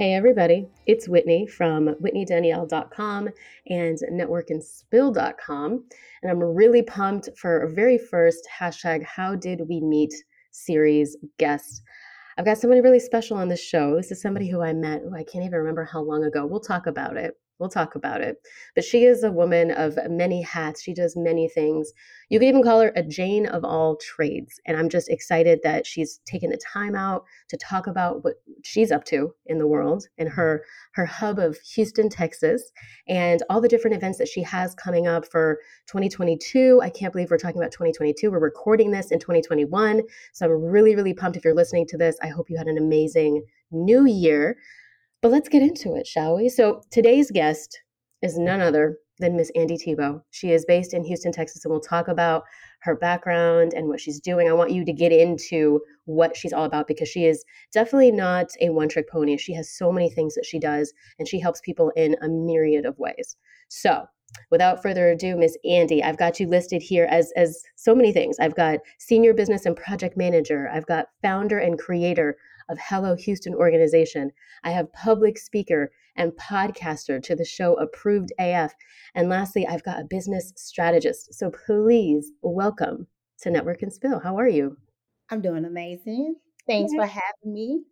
Hey, everybody, it's Whitney from WhitneyDanielle.com and NetworkandSpill.com. And I'm really pumped for our very first hashtag How Did We Meet series guest. I've got somebody really special on the show. This is somebody who I met, I can't even remember how long ago. We'll talk about it. We'll talk about it. But she is a woman of many hats. She does many things. You could even call her a Jane of all trades. And I'm just excited that she's taken the time out to talk about what she's up to in the world in her her hub of Houston, Texas, and all the different events that she has coming up for 2022. I can't believe we're talking about 2022. We're recording this in 2021. So I'm really, really pumped if you're listening to this. I hope you had an amazing new year. But let's get into it, shall we? So today's guest is none other than Miss Andy Thibo. She is based in Houston, Texas, and we'll talk about her background and what she's doing. I want you to get into what she's all about because she is definitely not a one trick pony. She has so many things that she does, and she helps people in a myriad of ways. So, without further ado, Miss Andy, I've got you listed here as as so many things. I've got senior business and project manager. I've got founder and creator of Hello Houston organization. I have public speaker and podcaster to the show Approved AF. And lastly, I've got a business strategist. So please welcome to Network and Spill. How are you? I'm doing amazing. Thanks for having me.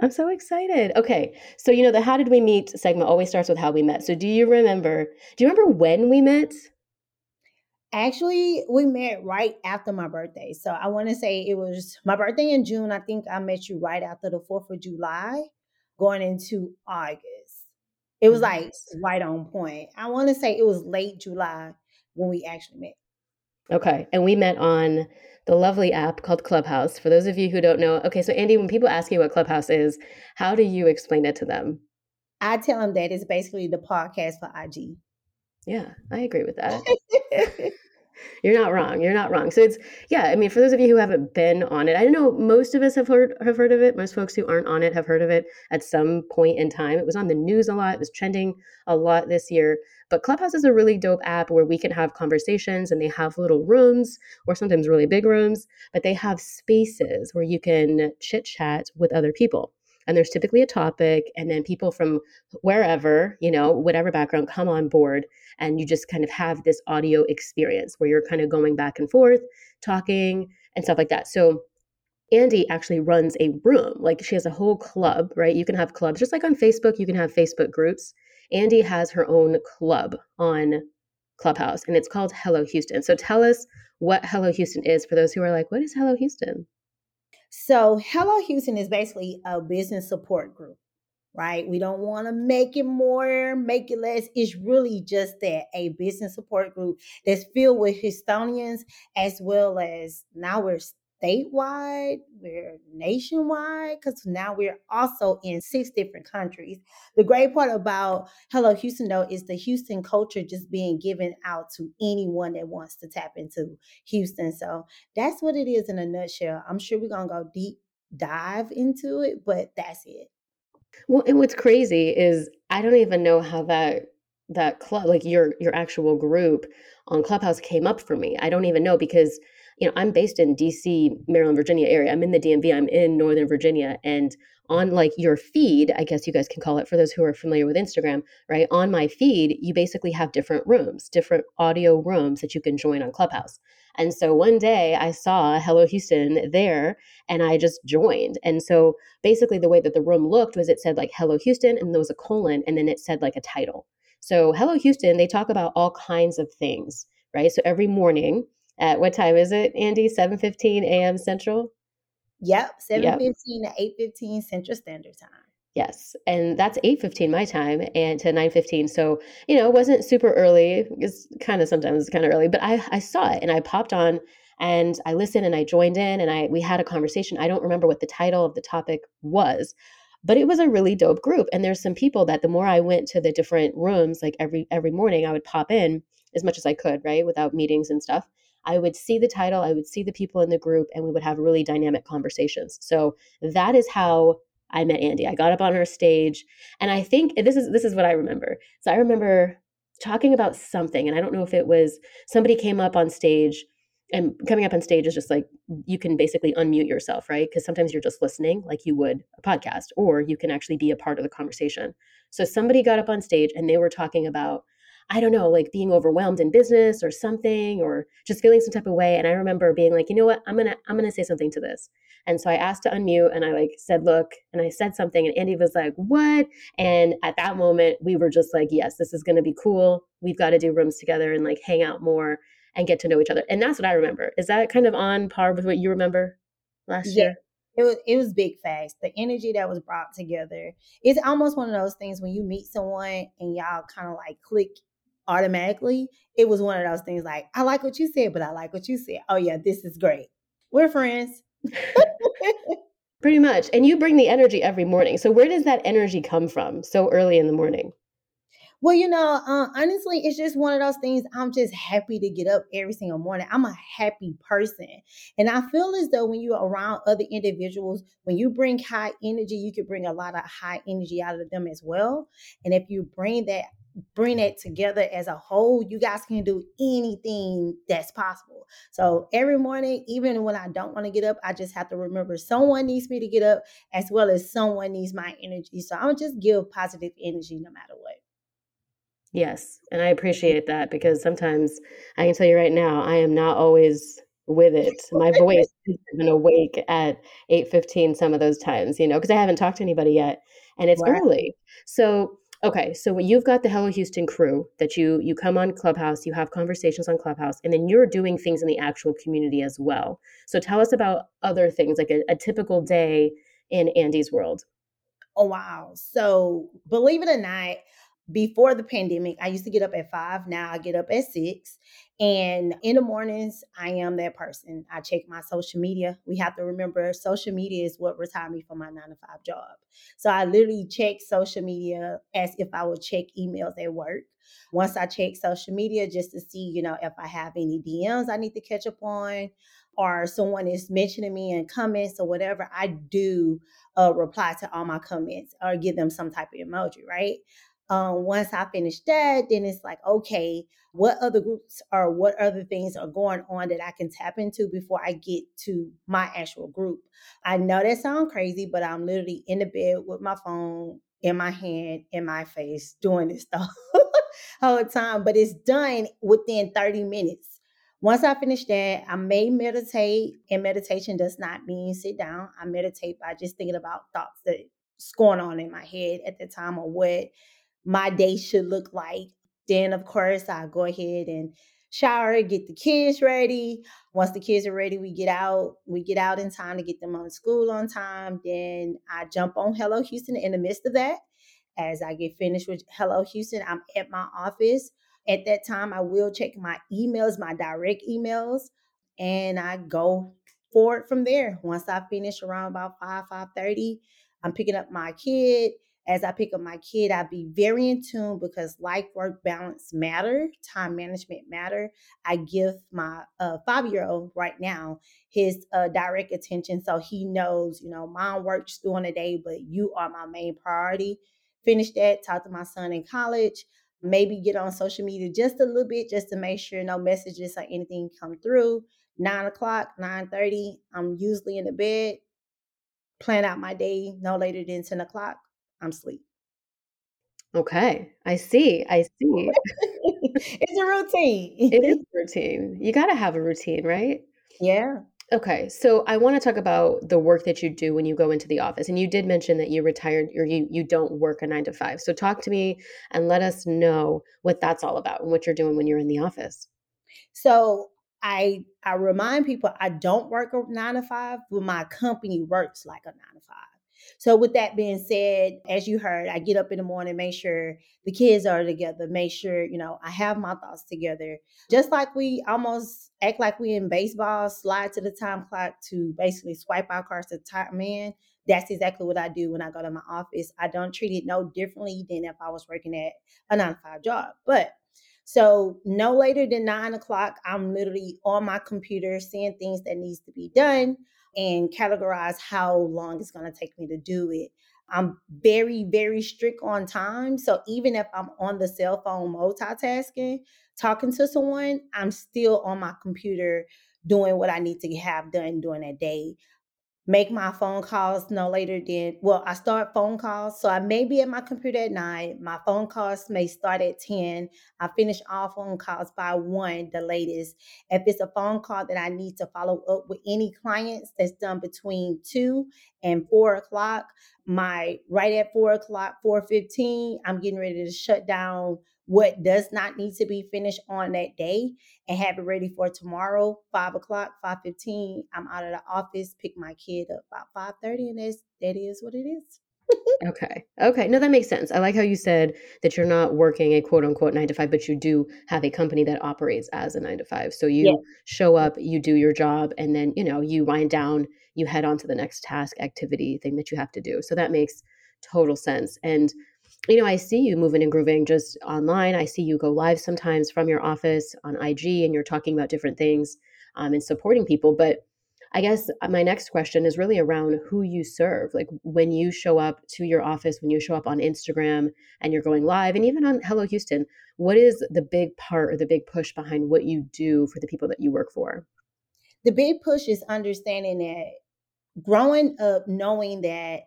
I'm so excited. Okay. So, you know, the How Did We Meet segment always starts with how we met. So, do you remember? Do you remember when we met? Actually, we met right after my birthday. So I want to say it was my birthday in June. I think I met you right after the 4th of July, going into August. It was mm-hmm. like right on point. I want to say it was late July when we actually met. Okay. And we met on the lovely app called Clubhouse. For those of you who don't know, okay, so Andy, when people ask you what Clubhouse is, how do you explain it to them? I tell them that it's basically the podcast for IG. Yeah, I agree with that. You're not wrong. You're not wrong. So it's yeah. I mean, for those of you who haven't been on it, I don't know most of us have heard have heard of it. Most folks who aren't on it have heard of it at some point in time. It was on the news a lot. It was trending a lot this year. But Clubhouse is a really dope app where we can have conversations, and they have little rooms, or sometimes really big rooms. But they have spaces where you can chit chat with other people and there's typically a topic and then people from wherever you know whatever background come on board and you just kind of have this audio experience where you're kind of going back and forth talking and stuff like that. So Andy actually runs a room like she has a whole club right? You can have clubs just like on facebook you can have facebook groups. Andy has her own club on clubhouse and it's called hello houston. So tell us what hello houston is for those who are like what is hello houston so, Hello Houston is basically a business support group, right? We don't want to make it more, make it less. It's really just that a business support group that's filled with Houstonians as well as now we're statewide, we're nationwide, because now we're also in six different countries. The great part about Hello Houston, though, is the Houston culture just being given out to anyone that wants to tap into Houston. So that's what it is in a nutshell. I'm sure we're going to go deep dive into it, but that's it. Well, and what's crazy is I don't even know how that that club like your your actual group on Clubhouse came up for me. I don't even know because you know, I'm based in DC, Maryland, Virginia area. I'm in the DMV. I'm in Northern Virginia. And on like your feed, I guess you guys can call it for those who are familiar with Instagram, right? On my feed, you basically have different rooms, different audio rooms that you can join on Clubhouse. And so one day I saw Hello Houston there and I just joined. And so basically the way that the room looked was it said like Hello Houston and there was a colon and then it said like a title. So Hello Houston, they talk about all kinds of things, right? So every morning at what time is it, Andy? 7:15 a.m. Central? Yep, 7:15 yep. to 8:15 Central Standard Time. Yes, and that's 8:15 my time and to 9:15. So, you know, it wasn't super early. It's kind of sometimes kind of early, but I I saw it and I popped on And I listened and I joined in and I we had a conversation. I don't remember what the title of the topic was, but it was a really dope group. And there's some people that the more I went to the different rooms, like every every morning I would pop in as much as I could, right? Without meetings and stuff. I would see the title, I would see the people in the group, and we would have really dynamic conversations. So that is how I met Andy. I got up on her stage, and I think this is this is what I remember. So I remember talking about something, and I don't know if it was somebody came up on stage, and coming up on stage is just like you can basically unmute yourself, right? Because sometimes you're just listening, like you would a podcast, or you can actually be a part of the conversation. So somebody got up on stage and they were talking about I don't know, like being overwhelmed in business or something, or just feeling some type of way. And I remember being like, you know what, I'm gonna I'm gonna say something to this. And so I asked to unmute, and I like said, look, and I said something, and Andy was like, what? And at that moment, we were just like, yes, this is gonna be cool. We've got to do rooms together and like hang out more and get to know each other. And that's what I remember. Is that kind of on par with what you remember last Yeah. year? It was it was big facts. The energy that was brought together. It's almost one of those things when you meet someone and y'all kind of like click automatically. It was one of those things like, I like what you said, but I like what you said. Oh yeah, this is great. We're friends. Pretty much. And you bring the energy every morning. So where does that energy come from so early in the morning? Well, you know, uh, honestly, it's just one of those things. I'm just happy to get up every single morning. I'm a happy person. And I feel as though when you're around other individuals, when you bring high energy, you can bring a lot of high energy out of them as well. And if you bring that, bring it together as a whole, you guys can do anything that's possible. So every morning, even when I don't want to get up, I just have to remember someone needs me to get up as well as someone needs my energy. So I'll just give positive energy no matter what. Yes, and I appreciate that because sometimes I can tell you right now, I am not always with it. My voice isn't even awake at 8:15 some of those times, you know, because I haven't talked to anybody yet and it's early. So, okay, so you've got the Hello Houston crew that you you come on Clubhouse, you have conversations on Clubhouse, and then you're doing things in the actual community as well. So tell us about other things like a, a typical day in Andy's world. Oh wow. So believe it or not, before the pandemic, I used to get up at five. Now I get up at six. And in the mornings, I am that person. I check my social media. We have to remember social media is what retired me from my nine to five job. So I literally check social media as if I would check emails at work. Once I check social media just to see, you know, if I have any DMs I need to catch up on or someone is mentioning me in comments or whatever, I do uh, reply to all my comments or give them some type of emoji, right? Um, once I finish that, then it's like, okay, what other groups or what other things are going on that I can tap into before I get to my actual group? I know that sounds crazy, but I'm literally in the bed with my phone in my hand, in my face, doing this stuff all the time. But it's done within 30 minutes. Once I finish that, I may meditate, and meditation does not mean sit down. I meditate by just thinking about thoughts that's going on in my head at the time or what my day should look like. Then, of course, I go ahead and shower, get the kids ready. Once the kids are ready, we get out. We get out in time to get them on school on time. Then I jump on Hello Houston in the midst of that. As I get finished with Hello Houston, I'm at my office. At that time, I will check my emails, my direct emails, and I go forward from there. Once I finish around about 5, 5.30, I'm picking up my kid. As I pick up my kid, I be very in tune because life work balance matter, time management matter. I give my uh, five year old right now his uh, direct attention so he knows, you know, mom works during the day, but you are my main priority. Finish that, talk to my son in college, maybe get on social media just a little bit just to make sure no messages or anything come through. Nine o'clock, nine thirty, I'm usually in the bed. Plan out my day no later than ten o'clock. I'm sleep. Okay, I see. I see. it's a routine. It is a routine. You got to have a routine, right? Yeah. Okay, so I want to talk about the work that you do when you go into the office. And you did mention that you retired or you you don't work a 9 to 5. So talk to me and let us know what that's all about and what you're doing when you're in the office. So I I remind people I don't work a nine to five, but my company works like a nine to five. So, with that being said, as you heard, I get up in the morning, make sure the kids are together, make sure, you know, I have my thoughts together. Just like we almost act like we in baseball, slide to the time clock to basically swipe our cards to time in. That's exactly what I do when I go to my office. I don't treat it no differently than if I was working at a nine to five job. But so no later than nine o'clock, I'm literally on my computer seeing things that needs to be done and categorize how long it's going to take me to do it. I'm very, very strict on time. So even if I'm on the cell phone multitasking, talking to someone, I'm still on my computer doing what I need to have done during that day make my phone calls no later than well i start phone calls so i may be at my computer at 9 my phone calls may start at 10 i finish all phone calls by 1 the latest. If it's a phone call that i need to follow up with any clients that's done between 2 and 4 o'clock my right at 4 o'clock 4.15 i'm getting ready to shut down what does not need to be finished on that day and have it ready for tomorrow, five o'clock, five fifteen. I'm out of the office, pick my kid up about five thirty, and that's that is what it is. okay. Okay. No, that makes sense. I like how you said that you're not working a quote unquote nine to five, but you do have a company that operates as a nine to five. So you yeah. show up, you do your job, and then, you know, you wind down, you head on to the next task, activity, thing that you have to do. So that makes total sense. And you know, I see you moving and grooving just online. I see you go live sometimes from your office on IG and you're talking about different things um, and supporting people. But I guess uh, my next question is really around who you serve. Like when you show up to your office, when you show up on Instagram and you're going live, and even on Hello Houston, what is the big part or the big push behind what you do for the people that you work for? The big push is understanding that growing up knowing that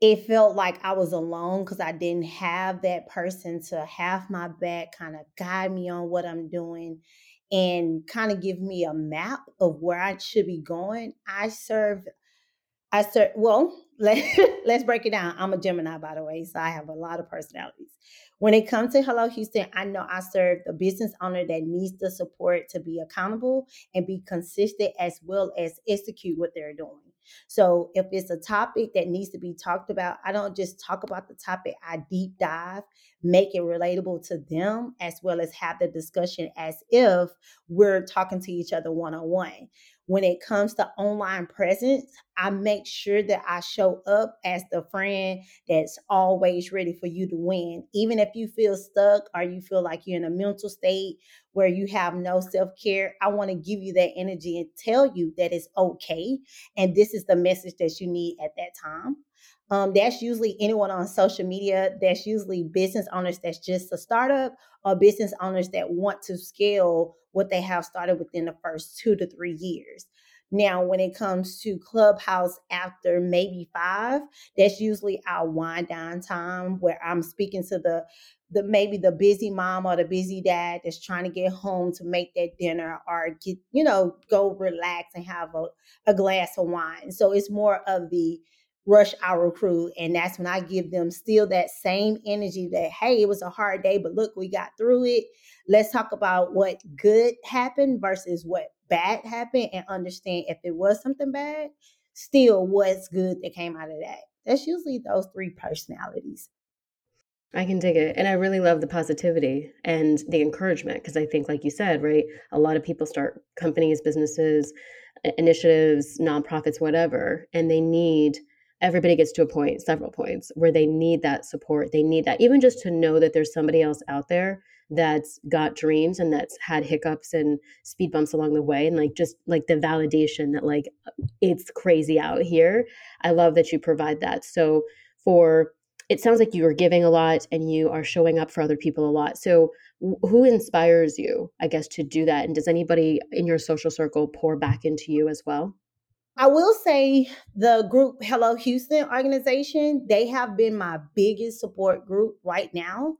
it felt like I was alone because I didn't have that person to have my back, kind of guide me on what I'm doing, and kind of give me a map of where I should be going. I serve, I serve, well, let, let's break it down. I'm a Gemini, by the way, so I have a lot of personalities. When it comes to Hello Houston, I know I serve the business owner that needs the support to be accountable and be consistent as well as execute what they're doing. So if it's a topic that needs to be talked about, I don't just talk about the topic, I deep dive, make it relatable to them, as well as have the discussion as if we're talking to each other one on one. When it comes to online presence, I make sure that I show up as the friend that's always ready for you to win. Even if you feel stuck or you feel like you're in a mental state where you have no self care, I want to give you that energy and tell you that it's okay. And this is the message that you need at that time. Um, that's usually anyone on social media. That's usually business owners that's just a startup or business owners that want to scale what they have started within the first two to three years. Now, when it comes to Clubhouse after maybe five, that's usually our wind down time where I'm speaking to the the maybe the busy mom or the busy dad that's trying to get home to make that dinner or get, you know, go relax and have a, a glass of wine. So it's more of the rush hour crew. And that's when I give them still that same energy that, hey, it was a hard day, but look, we got through it. Let's talk about what good happened versus what bad happened and understand if it was something bad, still what's good that came out of that. That's usually those three personalities. I can dig it. And I really love the positivity and the encouragement because I think, like you said, right, a lot of people start companies, businesses, initiatives, nonprofits, whatever, and they need everybody gets to a point, several points, where they need that support. They need that, even just to know that there's somebody else out there that's got dreams and that's had hiccups and speed bumps along the way. And like, just like the validation that, like, it's crazy out here. I love that you provide that. So, for it sounds like you are giving a lot and you are showing up for other people a lot. So, who inspires you, I guess, to do that? And does anybody in your social circle pour back into you as well? I will say the group Hello Houston organization, they have been my biggest support group right now.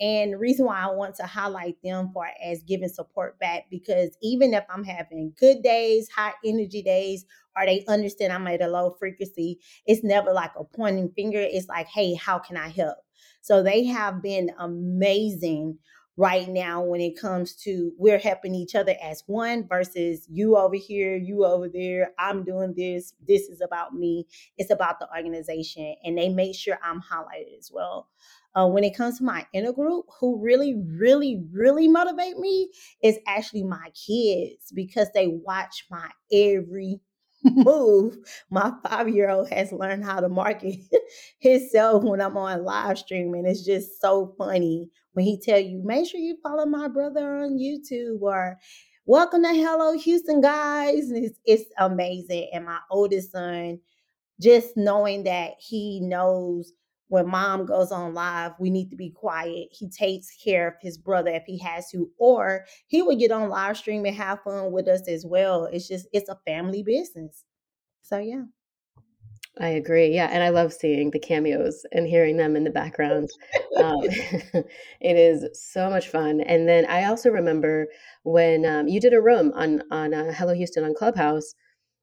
And the reason why I want to highlight them for as giving support back because even if I'm having good days, high energy days, or they understand I'm at a low frequency, it's never like a pointing finger. It's like, hey, how can I help? So they have been amazing right now when it comes to we're helping each other as one versus you over here, you over there, I'm doing this, this is about me, it's about the organization. And they make sure I'm highlighted as well. Uh, when it comes to my inner group, who really, really, really motivate me is actually my kids because they watch my every move. My five year old has learned how to market himself when I'm on live stream, And it's just so funny when he tell you, make sure you follow my brother on YouTube or welcome to Hello Houston, guys. And it's, it's amazing. And my oldest son, just knowing that he knows when mom goes on live, we need to be quiet. He takes care of his brother if he has to, or he would get on live stream and have fun with us as well. It's just, it's a family business. So, yeah. I agree. Yeah. And I love seeing the cameos and hearing them in the background. Um, it is so much fun. And then I also remember when um, you did a room on, on uh, Hello Houston on Clubhouse.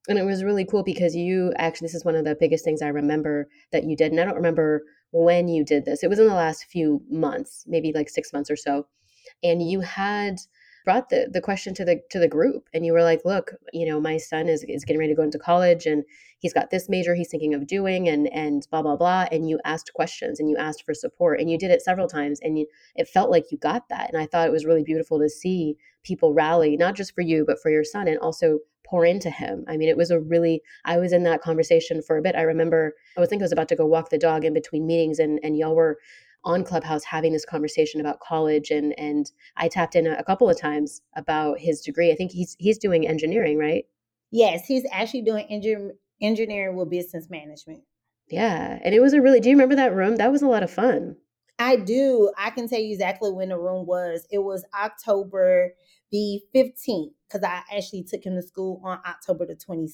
And it was really cool because you actually, this is one of the biggest things I remember that you did. And I don't remember when you did this. It was in the last few months, maybe like six months or so. And you had brought the, the question to the to the group and you were like look you know my son is, is getting ready to go into college and he's got this major he's thinking of doing and and blah blah blah and you asked questions and you asked for support and you did it several times and you, it felt like you got that and i thought it was really beautiful to see people rally not just for you but for your son and also pour into him i mean it was a really i was in that conversation for a bit i remember i was thinking i was about to go walk the dog in between meetings and and y'all were on Clubhouse having this conversation about college and and I tapped in a, a couple of times about his degree. I think he's he's doing engineering, right? Yes, he's actually doing engineering engineering with business management. Yeah, and it was a really. Do you remember that room? That was a lot of fun. I do. I can tell you exactly when the room was. It was October the 15th because I actually took him to school on October the 22nd.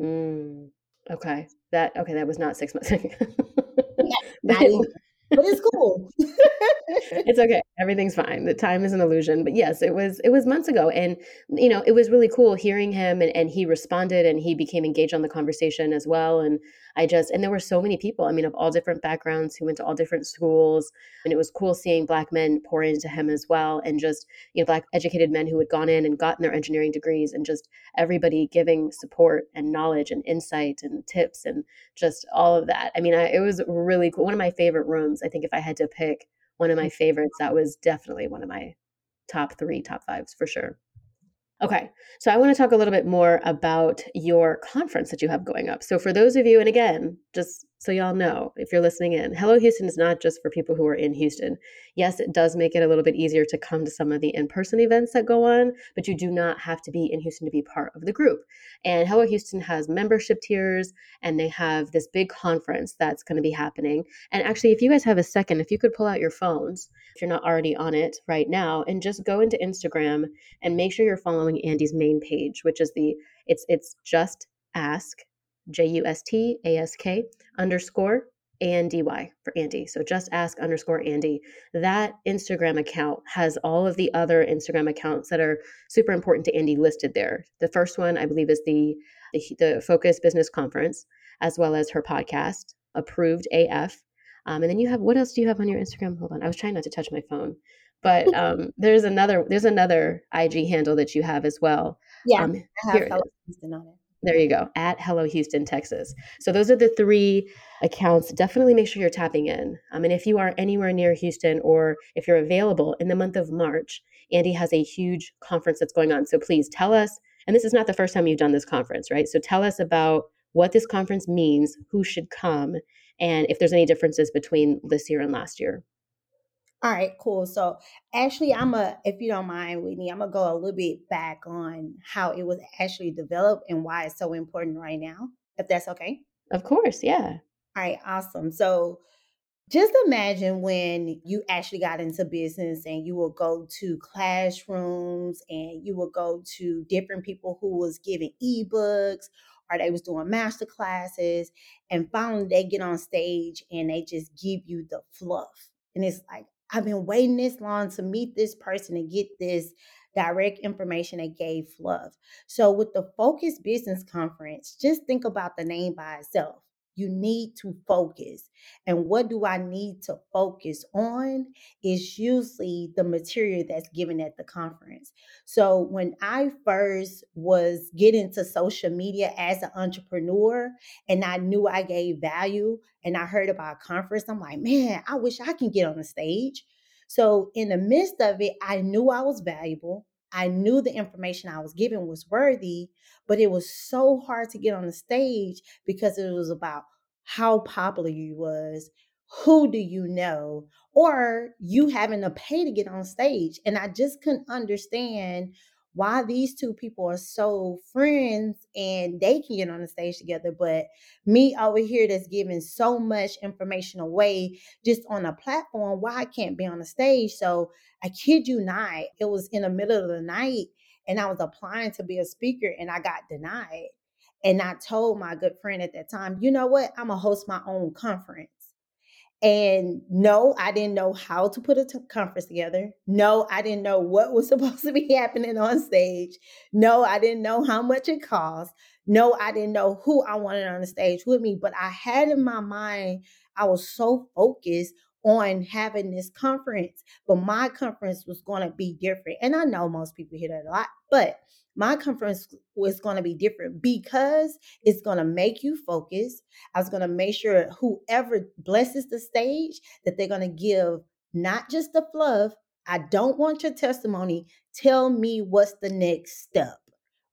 Mm, okay. That okay, that was not six months. not even but it's cool. it's okay. Everything's fine. The time is an illusion. But yes, it was it was months ago. And you know, it was really cool hearing him and, and he responded and he became engaged on the conversation as well. And I just and there were so many people, I mean, of all different backgrounds who went to all different schools. And it was cool seeing black men pour into him as well. And just, you know, black educated men who had gone in and gotten their engineering degrees and just everybody giving support and knowledge and insight and tips and just all of that. I mean, I, it was really cool. One of my favorite rooms. I think if I had to pick one of my mm. favorites, that was definitely one of my top three, top fives for sure. Okay, so I want to talk a little bit more about your conference that you have going up. So, for those of you, and again, just so y'all know, if you're listening in, Hello Houston is not just for people who are in Houston. Yes, it does make it a little bit easier to come to some of the in person events that go on, but you do not have to be in Houston to be part of the group. And Hello Houston has membership tiers, and they have this big conference that's going to be happening. And actually, if you guys have a second, if you could pull out your phones, if you're not already on it right now, and just go into Instagram and make sure you're following Andy's main page, which is the it's it's just ask J U S T A S K underscore A N D Y for Andy. So just ask underscore Andy. That Instagram account has all of the other Instagram accounts that are super important to Andy listed there. The first one, I believe, is the, the, the Focus Business Conference, as well as her podcast, Approved AF. Um, and then you have what else do you have on your Instagram? Hold on, I was trying not to touch my phone, but um, there's another there's another IG handle that you have as well. Yeah, um, I have on it. There you go, at Hello Houston, Texas. So those are the three accounts. Definitely make sure you're tapping in. Um, and if you are anywhere near Houston or if you're available in the month of March, Andy has a huge conference that's going on. So please tell us, and this is not the first time you've done this conference, right? So tell us about what this conference means, who should come, and if there's any differences between this year and last year. All right, cool. So actually, I'm a, if you don't mind, Whitney, I'm gonna go a little bit back on how it was actually developed and why it's so important right now, if that's okay. Of course, yeah. All right, awesome. So just imagine when you actually got into business and you will go to classrooms and you will go to different people who was giving ebooks or they was doing master classes and finally they get on stage and they just give you the fluff and it's like I've been waiting this long to meet this person and get this direct information they gave love. So with the Focus Business Conference, just think about the name by itself. You need to focus. And what do I need to focus on is usually the material that's given at the conference. So when I first was getting to social media as an entrepreneur and I knew I gave value and I heard about a conference, I'm like, man, I wish I can get on the stage. So in the midst of it, I knew I was valuable. I knew the information I was given was worthy, but it was so hard to get on the stage because it was about how popular you was, who do you know, or you having to pay to get on stage. And I just couldn't understand why these two people are so friends and they can get on the stage together, but me over here that's giving so much information away just on a platform, why I can't be on the stage. So I kid you not, it was in the middle of the night and I was applying to be a speaker and I got denied. And I told my good friend at that time, you know what? I'm gonna host my own conference. And no, I didn't know how to put a t- conference together. No, I didn't know what was supposed to be happening on stage. No, I didn't know how much it cost. No, I didn't know who I wanted on the stage with me. But I had in my mind, I was so focused on having this conference, but my conference was going to be different. And I know most people hear that a lot, but my conference was going to be different because it's going to make you focus. I was going to make sure whoever blesses the stage that they're going to give not just the fluff. I don't want your testimony. Tell me what's the next step,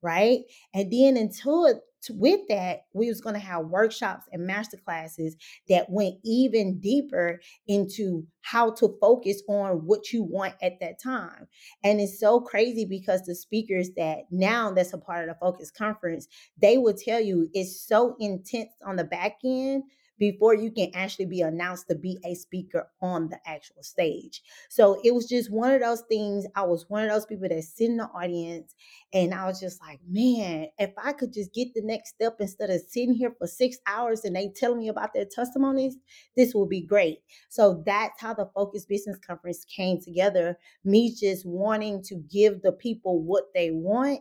right? And then until it, with that, we was going to have workshops and master classes that went even deeper into how to focus on what you want at that time. And it's so crazy because the speakers that now that's a part of the focus conference, they will tell you it's so intense on the back end before you can actually be announced to be a speaker on the actual stage. So it was just one of those things. I was one of those people that sit in the audience and I was just like, man, if I could just get the next step instead of sitting here for six hours and they telling me about their testimonies, this will be great. So that's how the Focus Business Conference came together. Me just wanting to give the people what they want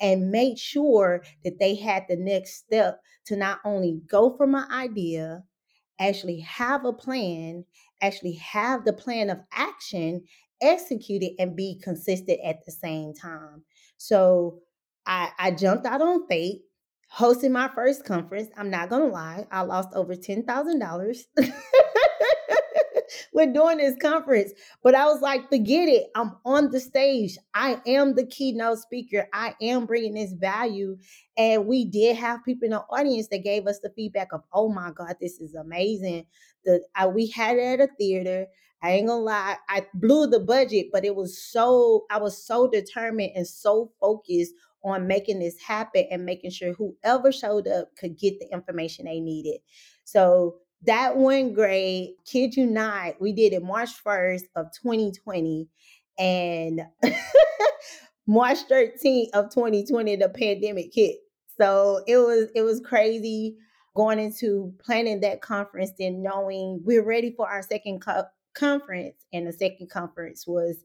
and made sure that they had the next step to not only go from an idea, actually have a plan, actually have the plan of action, execute it, and be consistent at the same time. So I, I jumped out on faith, hosting my first conference. I'm not gonna lie, I lost over ten thousand dollars. We're doing this conference. But I was like, forget it. I'm on the stage. I am the keynote speaker. I am bringing this value. And we did have people in the audience that gave us the feedback of, oh my God, this is amazing. The I, we had it at a theater. I ain't gonna lie, I blew the budget, but it was so I was so determined and so focused on making this happen and making sure whoever showed up could get the information they needed. So that one grade, kid you not, we did it March 1st of 2020. And March 13th of 2020, the pandemic hit. So it was it was crazy going into planning that conference and knowing we're ready for our second co- conference. And the second conference was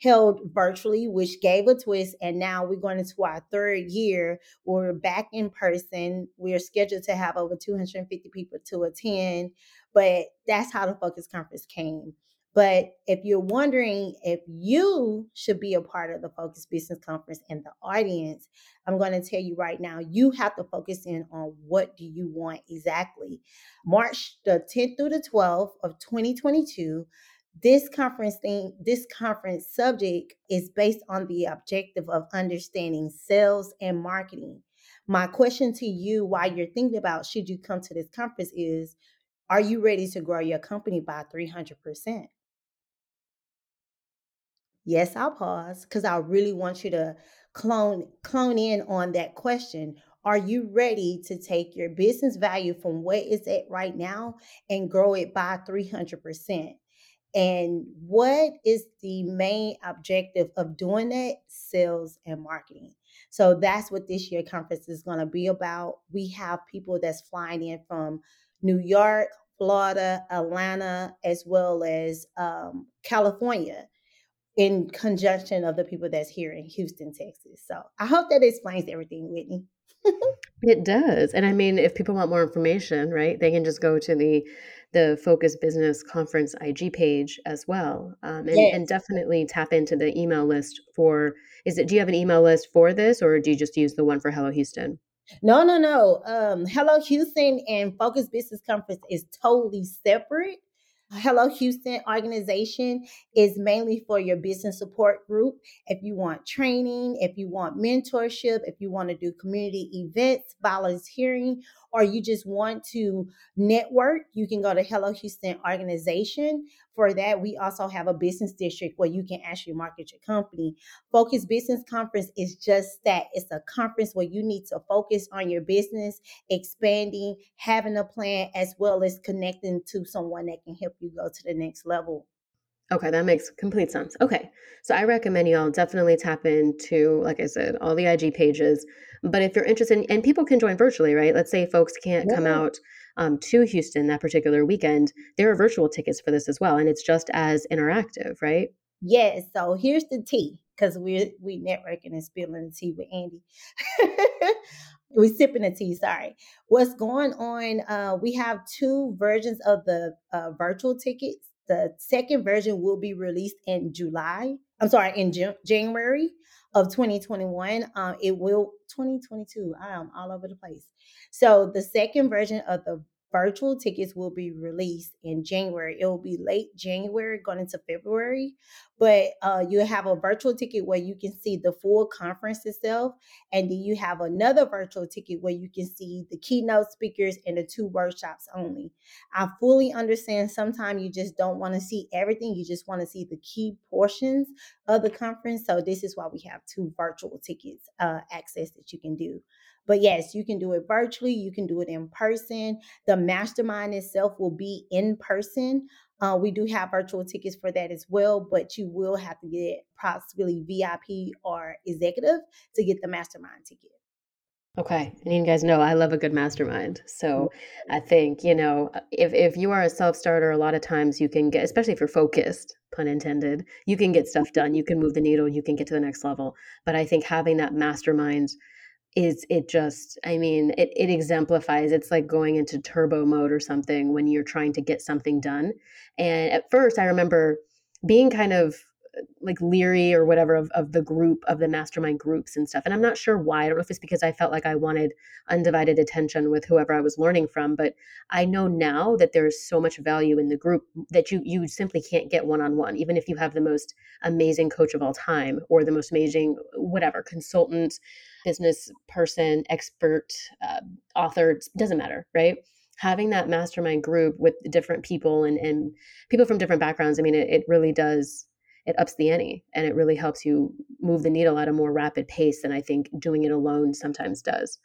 held virtually, which gave a twist. And now we're going into our third year. We're back in person. We're scheduled to have over 250 people to attend, but that's how the Focus Conference came. But if you're wondering if you should be a part of the Focus Business Conference and the audience, I'm going to tell you right now, you have to focus in on what do you want exactly. March the 10th through the 12th of 2022, this conference thing, this conference subject is based on the objective of understanding sales and marketing. My question to you while you're thinking about should you come to this conference is are you ready to grow your company by 300%? Yes, I'll pause because I really want you to clone clone in on that question. Are you ready to take your business value from where it's at right now and grow it by 300%? And what is the main objective of doing that? Sales and marketing. So that's what this year conference is going to be about. We have people that's flying in from New York, Florida, Atlanta, as well as um, California in conjunction of the people that's here in Houston, Texas. So I hope that explains everything, Whitney. It does. And I mean, if people want more information, right, they can just go to the the Focus Business Conference IG page as well. Um, and, Yes. and definitely tap into the email list for is it do you have an email list for this or do you just use the one for Hello Houston? No, no, no. Um, Hello Houston and Focus Business Conference is totally separate. Hello Houston organization is mainly for your business support group. If you want training, if you want mentorship, if you want to do community events, volunteering, or you just want to network, you can go to Hello Houston organization. For that, we also have a business district where you can actually market your company. Focus Business Conference is just that. It's a conference where you need to focus on your business, expanding, having a plan, as well as connecting to someone that can help you go to the next level. Okay, that makes complete sense. Okay. So I recommend y'all definitely tap into, like I said, all the IG pages. But if you're interested, and people can join virtually, right? Let's say folks can't come out um, to Houston that particular weekend. There are virtual tickets for this as well, and it's just as interactive, right? Yes. So here's the tea, because we're we networking and spilling the tea with Andy. we're sipping the tea. Sorry. What's going on? Uh, we have two versions of the uh, virtual tickets. The second version will be released in July. I'm sorry, in Jan- January of 2021. Um, it will 2022. I am all over the place. So the second version of the virtual tickets will be released in January. It will be late January, going into February, but uh, you have a virtual ticket where you can see the full conference itself, and then you have another virtual ticket where you can see the keynote speakers and the two workshops only. I fully understand. Sometimes you just don't want to see everything; you just want to see the key portions of the conference. So this is why we have two virtual tickets uh, access that you can do. But yes, you can do it virtually. You can do it in person. The mastermind itself will be in person. Uh, we do have virtual tickets for that as well, but you will have to get possibly VIP or executive to get the mastermind ticket. Okay. And you guys know I love a good mastermind. So I think, you know, if, if you are a self starter, a lot of times you can get, especially if you're focused, pun intended, you can get stuff done. You can move the needle, you can get to the next level. But I think having that mastermind is it just i mean it, it exemplifies it's like going into turbo mode or something when you're trying to get something done. And at first i remember being kind of uh, like leery or whatever of, of the group of the mastermind groups and stuff. And i'm not sure why i don't know if it's because i felt like i wanted undivided attention with whoever i was learning from but i know now that there's so much value in the group that you you simply can't get one-on-one even if you have the most amazing coach of all time or the most amazing whatever consultant business person, expert, uh, author, doesn't matter, right? Having that mastermind group with different people and, and people from different backgrounds, I mean, it, it really does, it ups the ante and it really helps you move the needle at a more rapid pace than I think doing it alone sometimes does.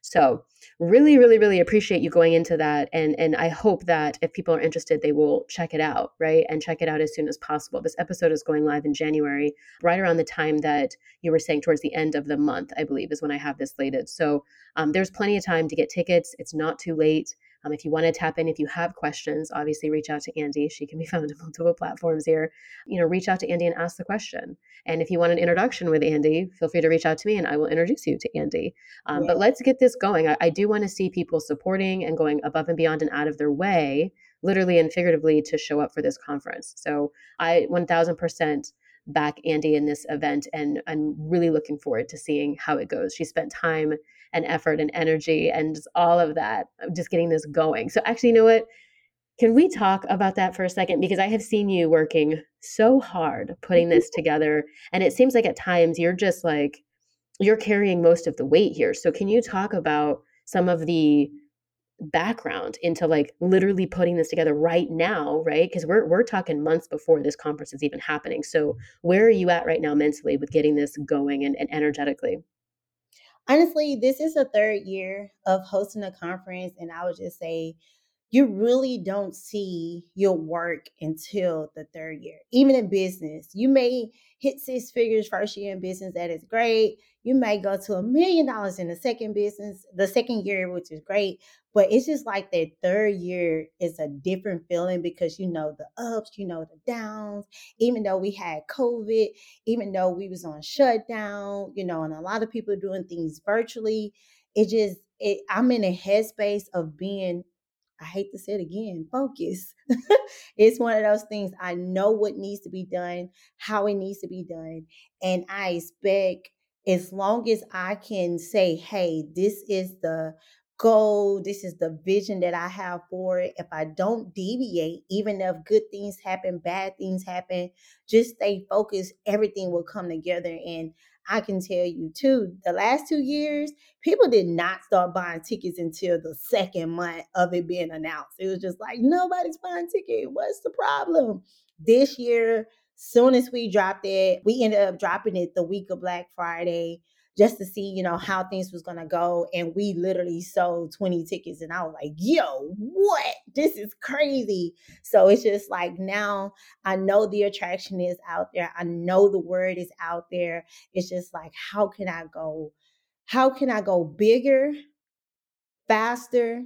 So really, really, really appreciate you going into that. And and I hope that if people are interested, they will check it out, right? And check it out as soon as possible. This episode is going live in January, right around the time that you were saying towards the end of the month, I believe, is when I have this slated. So um, there's plenty of time to get tickets. It's not too late. Um, if you want to tap in, if you have questions, obviously reach out to Andy. She can be found on multiple platforms here. You know, reach out to Andy and ask the question. And if you want an introduction with Andy, feel free to reach out to me and I will introduce you to Andy. Um, But let's get this going. I, I do want to see people supporting and going above and beyond and out of their way, literally and figuratively, to show up for this conference. So I 1000% back Andy in this event, and I'm really looking forward to seeing how it goes. She spent time and effort and energy and just all of that, uh, just getting this going. So, actually, you know what? Can we talk about that for a second? Because I have seen you working so hard putting mm-hmm. this together, and it seems like at times you're just like, you're carrying most of the weight here. So, can you talk about some of the background into like literally putting this together right now, right? Because we're we're talking months before this conference is even happening. So, where are you at right now mentally with getting this going and, and energetically? Honestly, this is the third year of hosting a conference, and I would just say you really don't see your work until the third year. Even in business, you may hit six figures first year in business, that is great. You may go to a million dollars in the second business, the second year, which is great. But it's just like that third year is a different feeling because you know the ups, you know the downs. Even though we had COVID, even though we was on shutdown, you know, and a lot of people doing things virtually, it just it, I'm in a headspace of being I hate to say it again, focus. it's one of those things I know what needs to be done, how it needs to be done. And I expect as long as I can say, hey, this is the goal, this is the vision that I have for it. If I don't deviate, even if good things happen, bad things happen, just stay focused, everything will come together. And I can tell you too, the last two years, people did not start buying tickets until the second month of it being announced. It was just like, nobody's buying tickets. What's the problem? This year, soon as we dropped it, we ended up dropping it the week of Black Friday just to see, you know, how things was gonna go. And we literally sold 20 tickets. And I was like, yo, what? This is crazy. So it's just like now I know the attraction is out there. I know the word is out there. It's just like, how can I go? How can I go bigger, faster,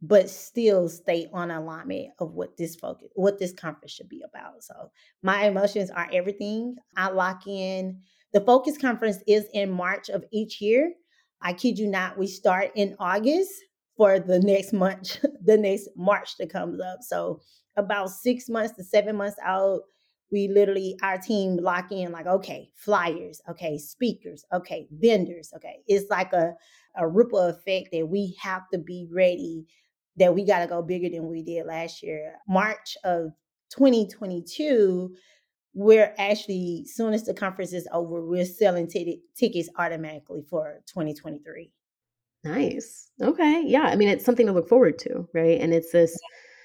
but still stay on alignment of what this focus, what this conference should be about. So my emotions are everything. I lock in the Focus Conference is in March of each year. I kid you not, we start in August for the next month, the next March that comes up. So about six months to seven months out, we literally our team lock in like, okay, flyers, okay, speakers, okay, vendors, okay. It's like a, a ripple effect that we have to be ready, that we gotta go bigger than we did last year. March of 2022 we're actually soon as the conference is over we're selling t- tickets automatically for 2023 nice. Okay. Yeah i mean it's something to look forward to right? And it's this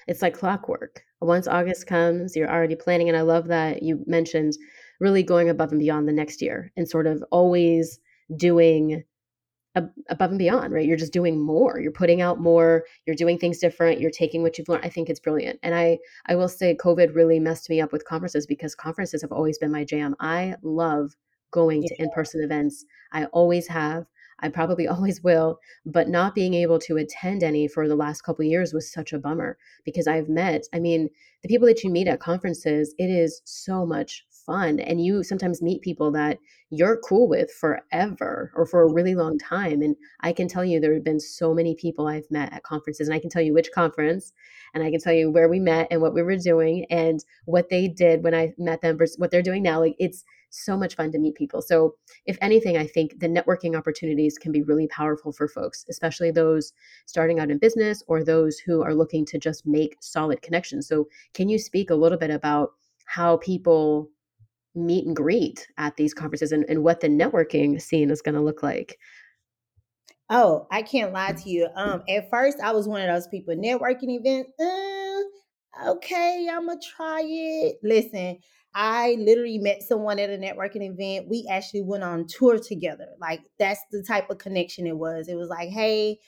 it's like clockwork. Once august comes you're already planning and i love that you mentioned really going above and beyond the next year and sort of always doing above and beyond, right? You're just doing more. You're putting out more. You're doing things different. You're taking what you've learned. I think it's brilliant. And I I will say COVID really messed me up with conferences because conferences have always been my jam. I love going to in-person events. I always have. I probably always will, but not being able to attend any for the last couple years was such a bummer because I've met, I mean, the people that you meet at conferences, it is so much fun. And you sometimes meet people that you're cool with forever or for a really long time. And I can tell you there have been so many people I've met at conferences, and I can tell you which conference, and I can tell you where we met and what we were doing and what they did when I met them versus what they're doing now. Like it's so much fun to meet people. So, if anything, I think the networking opportunities can be really powerful for folks, especially those starting out in business or those who are looking to just make solid connections. So, can you speak a little bit about how people meet and greet at these conferences and, and what the networking scene is going to look like? Oh, I can't lie to you. Um, at first I was one of those people networking event. Uh, okay, I'm gonna try it. Listen, I literally met someone at a networking event. We actually went on tour together. Like that's the type of connection it was. It was like, hey,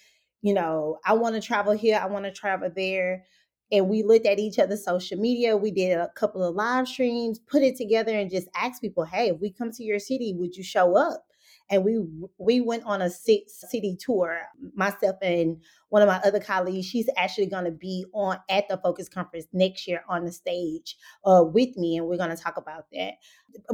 you know, I want to travel here, I want to travel there. And we looked at each other's social media. We did a couple of live streams, put it together, and just asked people, hey, if we come to your city, would you show up? and we we went on a city tour. Myself and one of my other colleagues, she's actually going to be on at the Focus Conference next year on the stage uh, with me, and we're going to talk about that.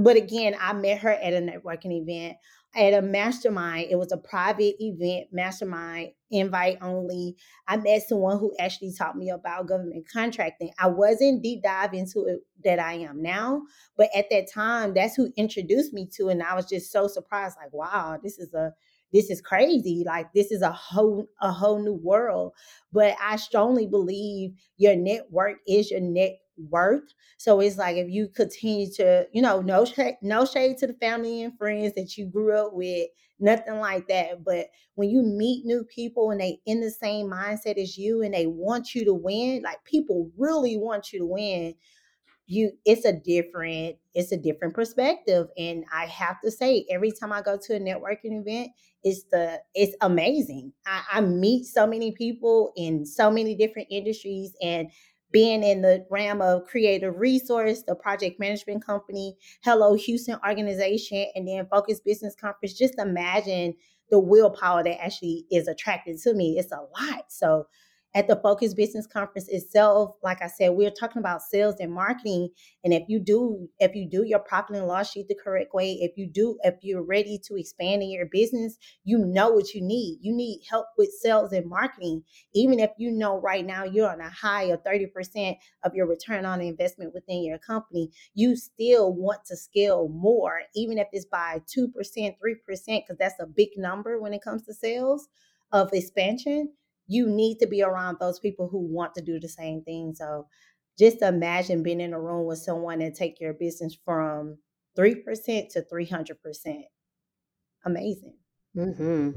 But again, I met her at a networking event at a mastermind. It was a private event, mastermind, invite only. I met someone who actually taught me about government contracting. I wasn't deep dive into it that I am now, but at that time, that's who introduced me to, and I was just so surprised, like, wow, this is a this is crazy like this is a whole a whole new world but i strongly believe your network is your net worth. So it's like if you continue to, you know, no shade, no shade to the family and friends that you grew up with, nothing like that. But when you meet new people and they in the same mindset as you and they want you to win, like people really want you to win. you it's a different it's a different perspective and i have to say every time i go to a networking event it's the it's amazing I, I meet so many people in so many different industries and being in the realm of creative resource the project management company hello houston organization and then focus business conference just imagine the willpower that actually is attracted to me. It's a lot. So at the Focus Business Conference itself, like I said, we're talking about sales and marketing. And if you do, if you do your profit and loss sheet the correct way, if you do, if you're ready to expand in your business, you know what you need. You need help with sales and marketing. Even if you know right now you're on a high of 30% of your return on investment within your company, you still want to scale more, even if it's by 2%, 3%, because that's a big number when it comes to sales of expansion you need to be around those people who want to do the same thing. So just imagine being in a room with someone and take your business from 3% to 300%. Amazing. Mm-hmm.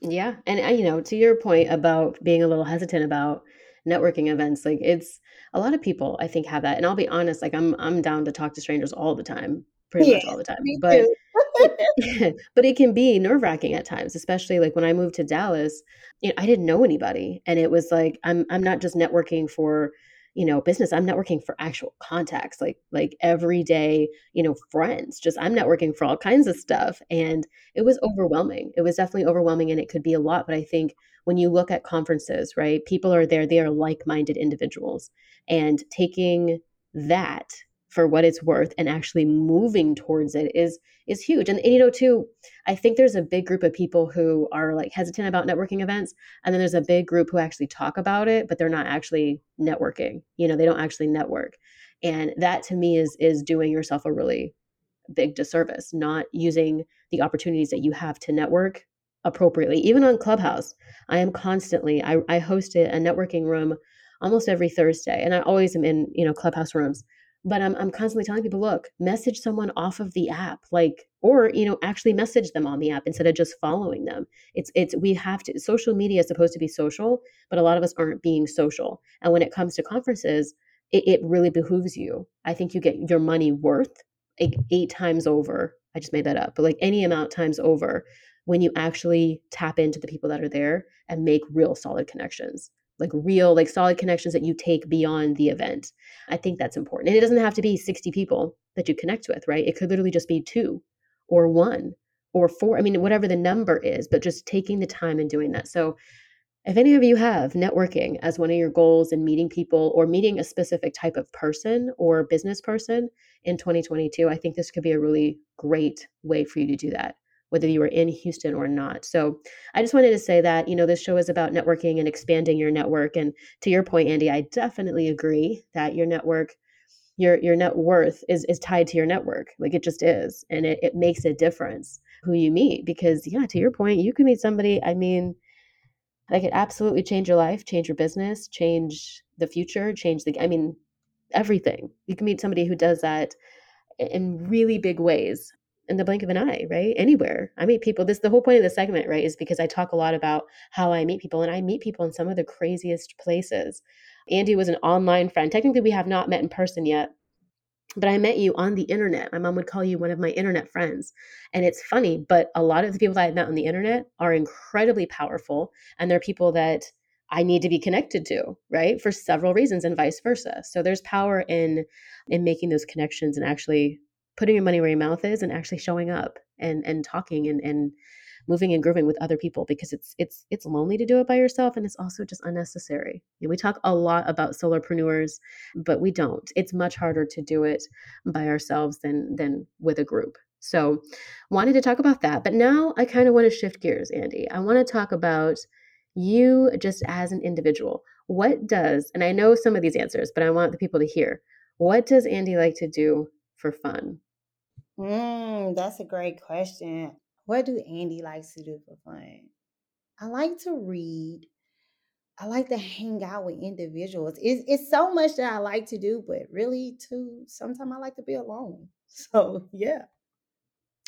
Yeah. And, uh, you know, to your point about being a little hesitant about networking events, like it's a lot of people I think have that. And I'll be honest, like I'm, I'm down to talk to strangers all the time, pretty yeah, much all the time. But but it can be nerve wracking at times, especially like when I moved to Dallas. You know, I didn't know anybody, and it was like I'm I'm not just networking for you know business i'm networking for actual contacts like like everyday you know friends just i'm networking for all kinds of stuff and it was overwhelming it was definitely overwhelming and it could be a lot but i think when you look at conferences right people are there they are like-minded individuals and taking that for what it's worth and actually moving towards it is is huge. And, and you know too i think there's a big group of people who are like hesitant about networking events and then there's a big group who actually talk about it but they're not actually networking you know they don't actually network. And that to me is is doing yourself a really big disservice not using the opportunities that you have to network appropriately. Even on clubhouse i am constantly i, I host a networking room almost every thursday and i always am in you know clubhouse rooms but I'm, I'm constantly telling people look message someone off of the app like or you know actually message them on the app instead of just following them. It's it's we have to social media is supposed to be social but a lot of us aren't being social. And when it comes to conferences it, it really behooves you. I think you get your money worth eight, eight times over i just made that up but like any amount times over when you actually tap into the people that are there and make real solid connections like real like solid connections that you take beyond the event. I think that's important. And it doesn't have to be 60 people that you connect with right? It could literally just be two or one or four. I mean whatever the number is but just taking the time and doing that. So if any of you have networking as one of your goals and meeting people or meeting a specific type of person or business person in 2022 i think this could be a really great way for you to do that whether you were in Houston or not. So I just wanted to say that, you know, this show is about networking and expanding your network. And to your point, Andy, I definitely agree that your network, your your net worth is is tied to your network. Like it just is. And it, it makes a difference who you meet. Because yeah, to your point, you can meet somebody, I mean, that could absolutely change your life, change your business, change the future, change the I mean, everything. You can meet somebody who does that in really big ways in the blink of an eye, right? Anywhere. I meet people. This the whole point of the segment, right? Is because I talk a lot about how I meet people, and I meet people in some of the craziest places. Andy was an online friend. Technically, we have not met in person yet, but I met you on the internet. My mom would call you one of my internet friends. And it's funny, but a lot of the people that I've met on the internet are incredibly powerful. And they're people that I need to be connected to, right? For several reasons and vice versa. So there's power in in making those connections and actually putting your money where your mouth is and actually showing up and and talking and and moving and grooving with other people because it's it's it's lonely to do it by yourself and it's also just unnecessary. We talk a lot about solopreneurs, but we don't. It's much harder to do it by ourselves than than with a group. So, wanted to talk about that, but now I kind of want to shift gears, Andy. I want to talk about you just as an individual. What does, and I know some of these answers, but I want the people to hear. What does Andy like to do for fun? Mm, that's a great question. What do Andy likes to do for fun? I like to read. I like to hang out with individuals. It's, it's so much that I like to do, but really, too, sometimes I like to be alone. So, yeah.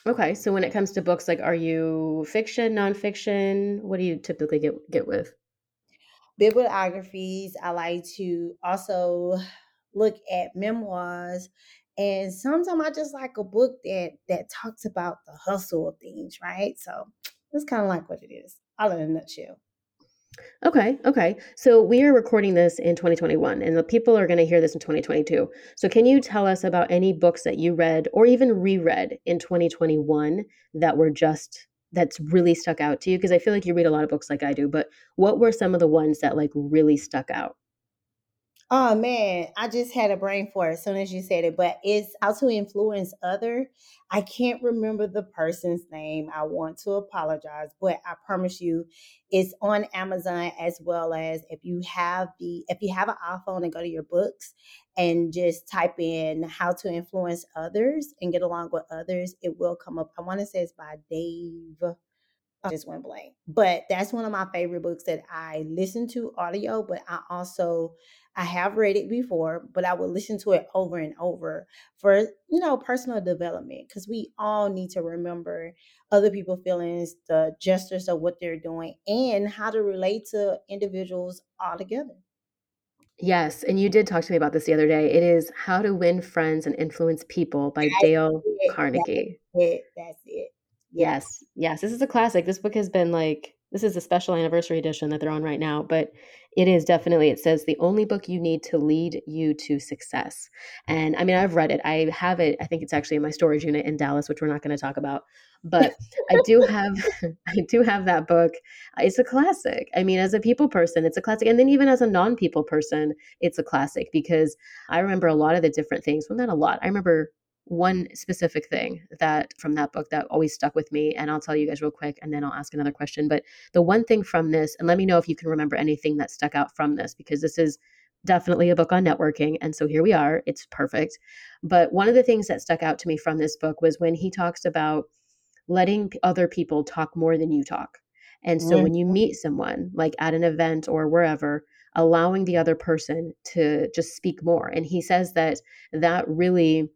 Okay, so when it comes to books, like, are you fiction, nonfiction? What do you typically get get with? Bibliographies. I like to also look at memoirs. And sometimes I just like a book that that talks about the hustle of things, right? So that's kind of like what it is, all in a nutshell. Okay, okay. So we are recording this in 2021, and the people are going to hear this in 2022. So can you tell us about any books that you read or even reread in 2021 that were just that's really stuck out to you? Because I feel like you read a lot of books like I do, but what were some of the ones that like really stuck out? Oh man, I just had a brain for it as soon as you said it, but it's how to influence other. I can't remember the person's name. I want to apologize, but I promise you it's on Amazon as well as if you have the if you have an iPhone and go to your books and just type in how to influence others and get along with others, it will come up. I want to say it's by Dave Just went blank. But that's one of my favorite books that I listen to audio, but I also I have read it before, but I would listen to it over and over for, you know, personal development because we all need to remember other people's feelings, the gestures of what they're doing, and how to relate to individuals all together. Yes, and you did talk to me about this the other day. It is How to Win Friends and Influence People by That's Dale it. Carnegie. That's it. That's it. Yes, yes. This is a classic. This book has been like this is a special anniversary edition that they're on right now, but it is definitely it says the only book you need to lead you to success. And I mean, I've read it. I have it. I think it's actually in my storage unit in Dallas, which we're not going to talk about. But I do have I do have that book. It's a classic. I mean, as a people person, it's a classic. And then even as a non-people person, it's a classic because I remember a lot of the different things. Well, not a lot. I remember one specific thing that from that book that always stuck with me and i'll tell you guys real quick and then i'll ask another question but the one thing from this and let me know if you can remember anything that stuck out from this because this is definitely a book on networking and so here we are it's perfect but one of the things that stuck out to me from this book was when he talks about letting other people talk more than you talk and so mm-hmm. when you meet someone like at an event or wherever allowing the other person to just speak more and he says that that really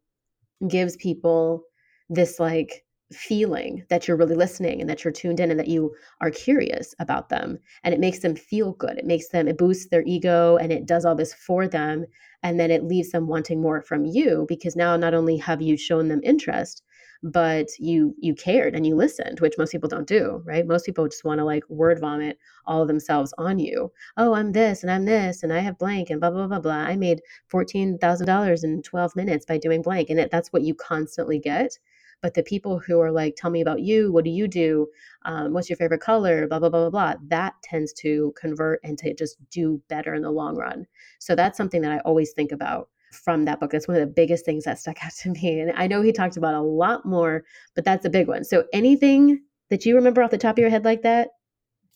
gives people this like feeling that you're really listening and that you're tuned in and that you are curious about them and it makes them feel good. It makes them it boosts their ego and it does all this for them and then it leaves them wanting more from you because now not only have you shown them interest but you you cared and you listened which most people don't do right? Most people just want to like word vomit all of themselves on you. Oh i'm this and i'm this and i have blank and blah blah blah blah. I made $14000 in 12 minutes by doing blank. And it, that's what you constantly get. But the people who are like tell me about you. What do you do? Um, what's your favorite color? blah blah blah blah blah. That tends to convert and to just do better in the long run. So that's something that i always think about from that book. That's one of the biggest things that stuck out to me. And I know he talked about a lot more, but that's a big one. So anything that you remember off the top of your head like that?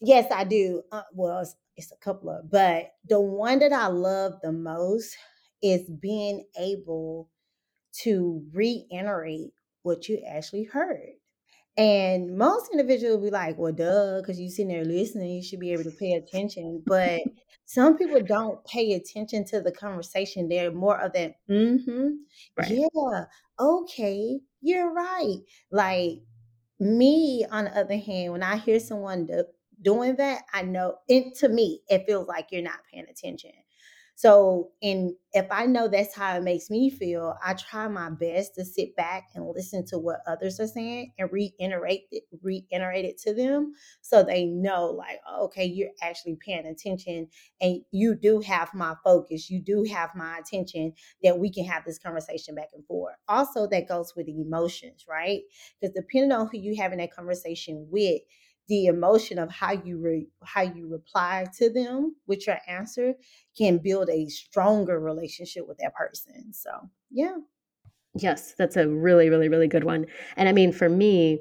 Yes, I do. Uh, well, it's, it's a couple of, but the one that I love the most is being able to reiterate what you actually heard. And most individuals will be like, well, duh, because you're sitting there listening, you should be able to pay attention. But some people don't pay attention to the conversation. They're more of that, mm-hmm, right. yeah, okay, you're right. Like me, on the other hand, when I hear someone do, doing that, I know, it, to me, it feels like you're not paying attention. So, and if I know that's how it makes me feel, I try my best to sit back and listen to what others are saying and reiterate it, reiterate it to them so they know, like, oh, okay, you're actually paying attention and you do have my focus, you do have my attention that we can have this conversation back and forth. Also, that goes with the emotions, right? Because depending on who you're having that conversation with, the emotion of how you re, how you reply to them with your answer can build a stronger relationship with that person. So, yeah. Yes, that's a really really really good one. And I mean for me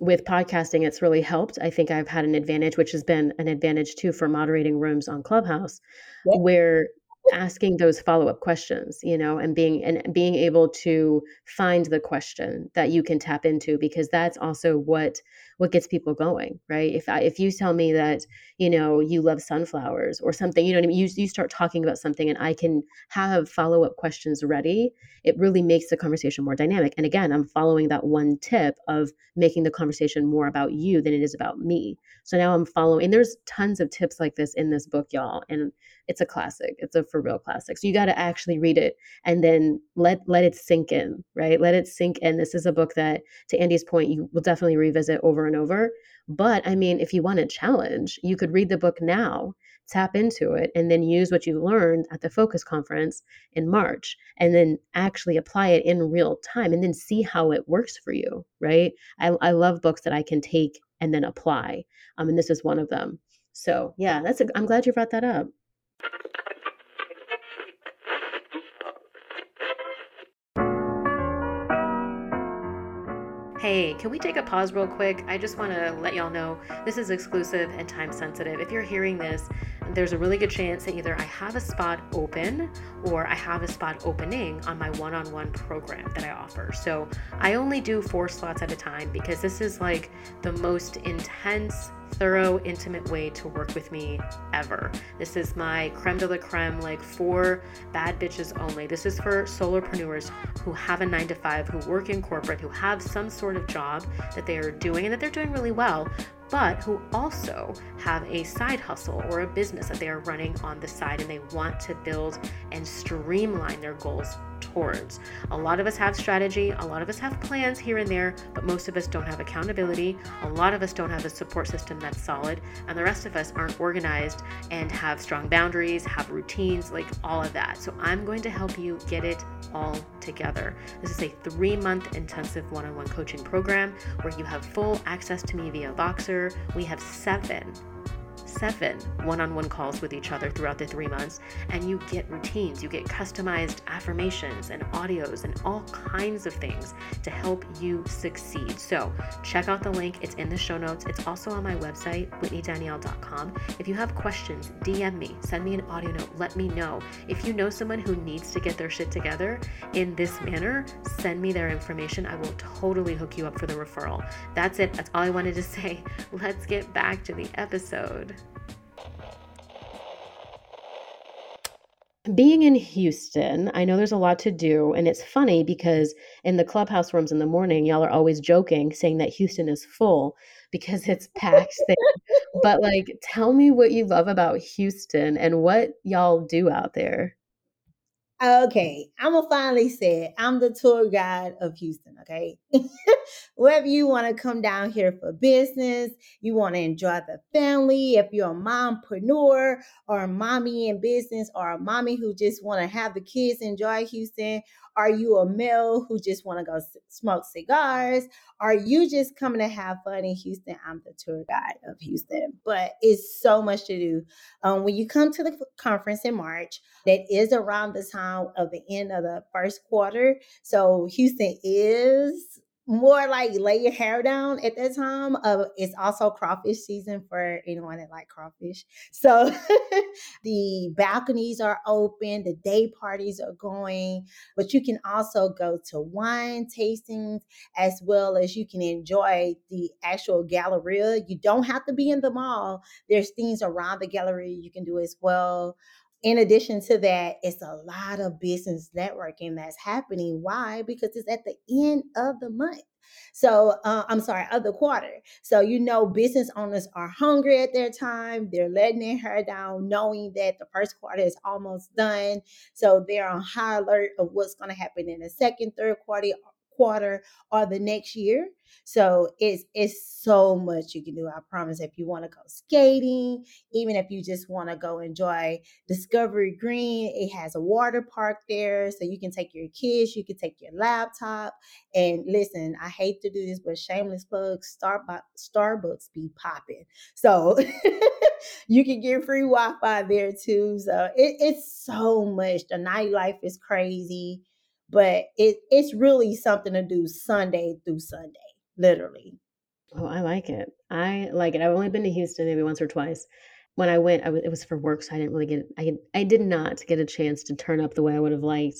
with podcasting it's really helped. I think I've had an advantage which has been an advantage too for moderating rooms on Clubhouse yep. where asking those follow-up questions you know and being and being able to find the question that you can tap into because that's also what what gets people going right? If I, if you tell me that you know you love sunflowers or something you know what i mean? You, you start talking about something and i can have follow-up questions ready it really makes the conversation more dynamic. And again i'm following that one tip of making the conversation more about you than it is about me. So now i'm following and there's tons of tips like this in this book y'all and it's a classic it's a for real classic. So You got to actually read it and then let let it sink in, right? Let it sink in. This is a book that to Andy's point you will definitely revisit over and over. But I mean, if you want a challenge, you could read the book now tap into it and then use what you learned at the focus conference in March and then actually apply it in real time and then see how it works for you, right? I, I love books that I can take and then apply. Um, and this is one of them. So yeah, that's a, I'm glad you brought that up. Hey, can we take a pause real quick? I just want to let y'all know this is exclusive and time sensitive. If you're hearing this, there's a really good chance that either I have a spot open or I have a spot opening on my one on one program that I offer. So I only do four slots at a time because this is like the most intense thorough, intimate way to work with me ever. This is my creme de la creme, like for bad bitches only. This is for solopreneurs who have a nine to five, who work in corporate, who have some sort of job that they are doing and that they're doing really well, but who also have a side hustle or a business that they are running on the side and they want to build and streamline their goals towards. A lot of us have strategy, a lot of us have plans here and there, but most of us don't have accountability. A lot of us don't have a support system that's solid, and the rest of us aren't organized and have strong boundaries, have routines, like all of that. So I'm going to help you get it all together. This is a three month intensive one on one coaching program where you have full access to me via Voxer. We have seven seven one on one calls with each other throughout the three months, and you get routines, you get customized affirmations and audios and all kinds of things to help you succeed. So, check out the link, it's in the show notes. It's also on my website, whitneydanielle.com. If you have questions, DM me, send me an audio note, let me know. If you know someone who needs to get their shit together in this manner, send me their information. I will totally hook you up for the referral. That's it. That's all I wanted to say. Let's get back to the episode. Being in Houston, I know there's a lot to do. And it's funny because in the clubhouse rooms in the morning, y'all are always joking, saying that Houston is full because it's packed there. but like, tell me what you love about Houston and what y'all do out there. Okay, I'm gonna finally say it. I'm the tour guide of Houston. Okay, whether you want to come down here for business, you want to enjoy the family, if you're a mompreneur or a mommy in business, or a mommy who just want to have the kids enjoy Houston, are you a male who just want to go smoke cigars? Are you just coming to have fun in Houston? I'm the tour guide of Houston, but it's so much to do. Um, when you come to the conference in March, that is around the time of the end of the first quarter. So Houston is more like lay your hair down at that time. Uh, it's also crawfish season for anyone that like crawfish. So the balconies are open, the day parties are going, but you can also go to wine tastings as well as you can enjoy the actual galleria. You don't have to be in the mall. There's things around the gallery you can do as well in addition to that, it's a lot of business networking that's happening. Why? Because it's at the end of the month. So, uh, I'm sorry, of the quarter. So, you know, business owners are hungry at their time. They're letting their hair down, knowing that the first quarter is almost done. So, they're on high alert of what's going to happen in the second, third quarter, quarter or the next year. So it's it's so much you can do. I promise. If you want to go skating, even if you just want to go enjoy Discovery Green, it has a water park there, so you can take your kids, you can take your laptop. And listen, I hate to do this, but shameless plug: Starbucks Starbucks be popping. So you can get free Wi-Fi there too. So it, it's so much. The nightlife is crazy but it it's really something to do Sunday through Sunday, literally. Oh, I like it. I like it. I've only been to Houston maybe once or twice. When I went, I w- it was for work, so I didn't really get. I I did not get a chance to turn up the way I would have liked.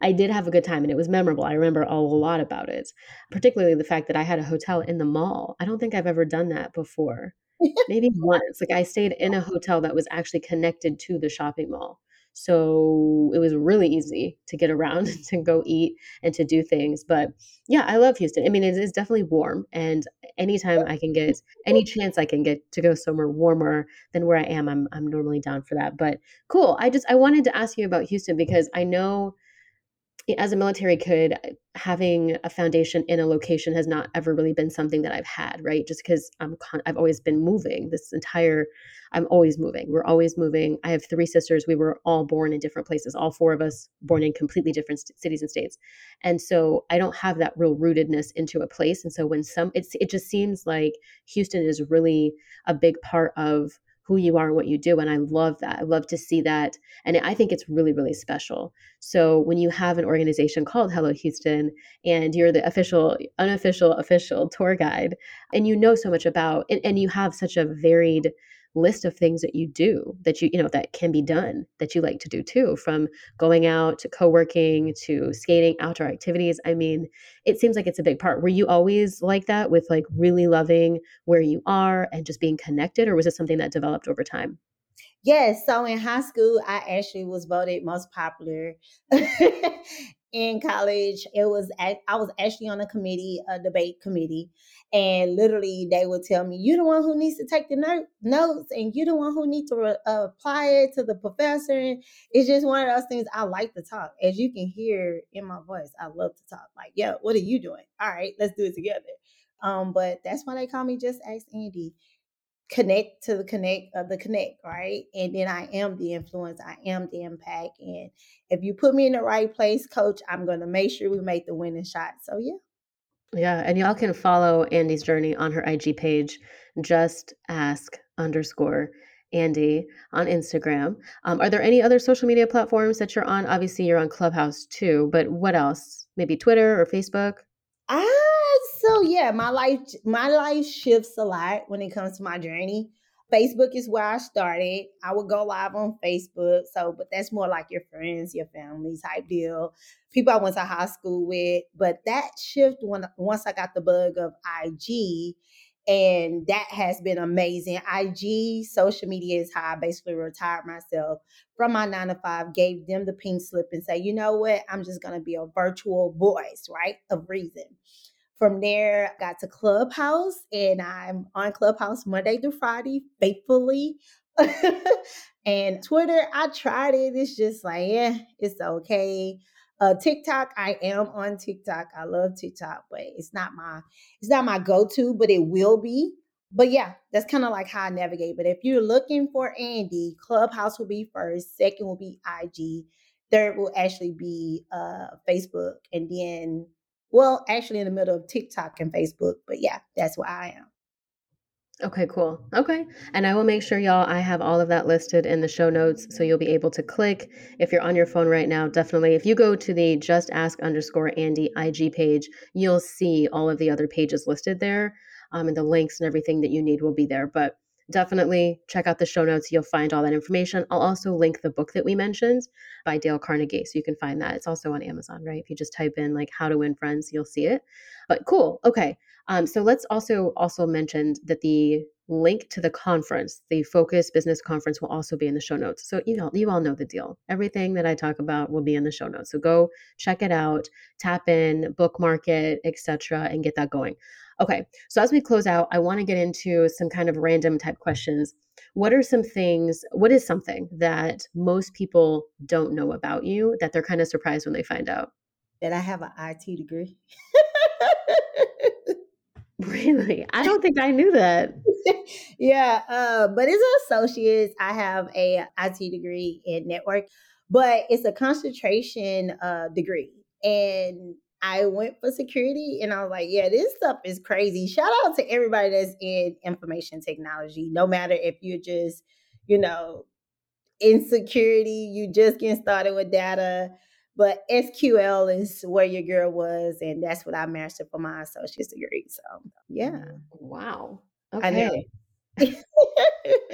I did have a good time, and it was memorable. I remember a lot about it, particularly the fact that I had a hotel in the mall. I don't think I've ever done that before. Maybe once. Like I stayed in a hotel that was actually connected to the shopping mall. So it was really easy to get around to go eat and to do things. But yeah, I love Houston. I mean, it is definitely warm. And anytime I can get any chance I can get to go somewhere warmer than where I am, I'm, I'm normally down for that. But cool. I just, I wanted to ask you about Houston because I know as a military kid, having a foundation in a location has not ever really been something that I've had, right? Just because I'm, con- I've always been moving. This entire, I'm always moving. We're always moving. I have three sisters. We were all born in different places. All four of us born in completely different st- cities and states, and so I don't have that real rootedness into a place. And so when some, it's it just seems like Houston is really a big part of who you are and what you do. And I love that. I love to see that. And I think it's really, really special. So when you have an organization called Hello Houston and you're the official, unofficial, official tour guide, and you know so much about, and, and you have such a varied list of things that you do that you you know that can be done that you like to do too from going out to co-working to skating outdoor activities. I mean it seems like it's a big part. Were you always like that with like really loving where you are and just being connected or was it something that developed over time? Yes, so in high school, I actually was voted most popular. in college, it was I was actually on a committee, a debate committee, and literally they would tell me, "You're the one who needs to take the note, notes, and you're the one who needs to re- apply it to the professor." And it's just one of those things. I like to talk, as you can hear in my voice. I love to talk. Like, yeah, what are you doing? All right, let's do it together. Um, but that's why they call me Just Ask Andy connect to the connect of the connect, right? And then I am the influence, I am the impact. And if you put me in the right place, coach, I'm gonna make sure we make the winning shot. So yeah. Yeah, and y'all can follow Andy's journey on her IG page, just ask underscore Andy on Instagram. Um, are there any other social media platforms that you're on? Obviously, you're on Clubhouse too, but what else? Maybe Twitter or Facebook? Ah, so yeah, my life my life shifts a lot when it comes to my journey. Facebook is where I started. I would go live on Facebook. So, but that's more like your friends, your family type deal. People I went to high school with. But that shift when once I got the bug of IG, and that has been amazing. IG, social media is how I basically retired myself from my nine to five, gave them the pink slip and say, you know what, I'm just gonna be a virtual voice, right? Of reason. From there, I got to Clubhouse and I'm on Clubhouse Monday through Friday faithfully. and Twitter, I tried it. It's just like, yeah, it's okay. Uh, TikTok, I am on TikTok. I love TikTok, but it's not my it's not my go-to, but it will be. But yeah, that's kind of like how I navigate. But if you're looking for Andy, Clubhouse will be first. Second will be IG. Third will actually be uh, Facebook, and then well, actually in the middle of TikTok and Facebook, but yeah, that's where I am. Okay, cool. Okay. And I will make sure, y'all, I have all of that listed in the show notes. So you'll be able to click. If you're on your phone right now, definitely, if you go to the just ask underscore Andy IG page, you'll see all of the other pages listed there. Um, and the links and everything that you need will be there. But definitely check out the show notes. You'll find all that information. I'll also link the book that we mentioned by Dale Carnegie. So you can find that. It's also on Amazon, right? If you just type in like how to win friends, you'll see it. But cool. Okay. Um, so let's also also mention that the link to the conference, the Focus Business Conference, will also be in the show notes. So you know, you all know the deal. Everything that I talk about will be in the show notes. So go check it out, tap in, bookmark it, etc., and get that going. Okay, so as we close out, I want to get into some kind of random type questions. What are some things, what is something that most people don't know about you that they're kind of surprised when they find out? That I have an IT degree. really? I don't think I knew that. yeah, uh, but it's an associates. I have a IT degree in network, but it's a concentration uh, degree. And I went for security and I was like, yeah, this stuff is crazy. Shout out to everybody that's in information technology, no matter if you're just, you know, in security, you just getting started with data. But SQL is where your girl was, and that's what I mastered for my associate's degree. So yeah. Mm, wow. Okay. I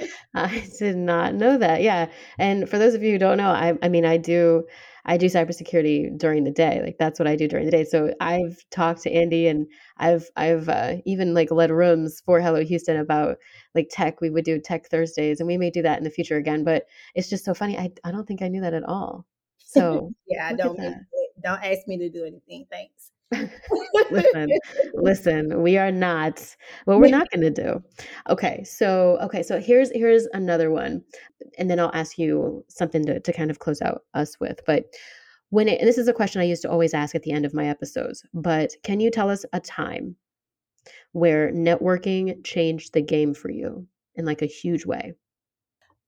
I did not know that. Yeah. And for those of you who don't know, I, I mean, I do I do cybersecurity during the day. Like that's what I do during the day. So I've talked to Andy and I've I've uh, even like led rooms for Hello Houston about like tech. We would do tech Thursdays and we may do that in the future again, but it's just so funny. I I don't think I knew that at all. So yeah, don't don't ask me to do anything. Thanks. Listen, listen, we are not what we're not going to do. Okay, so okay, so here's here's another one, and then I'll ask you something to to kind of close out us with. But when it, this is a question I used to always ask at the end of my episodes, but can you tell us a time where networking changed the game for you in like a huge way?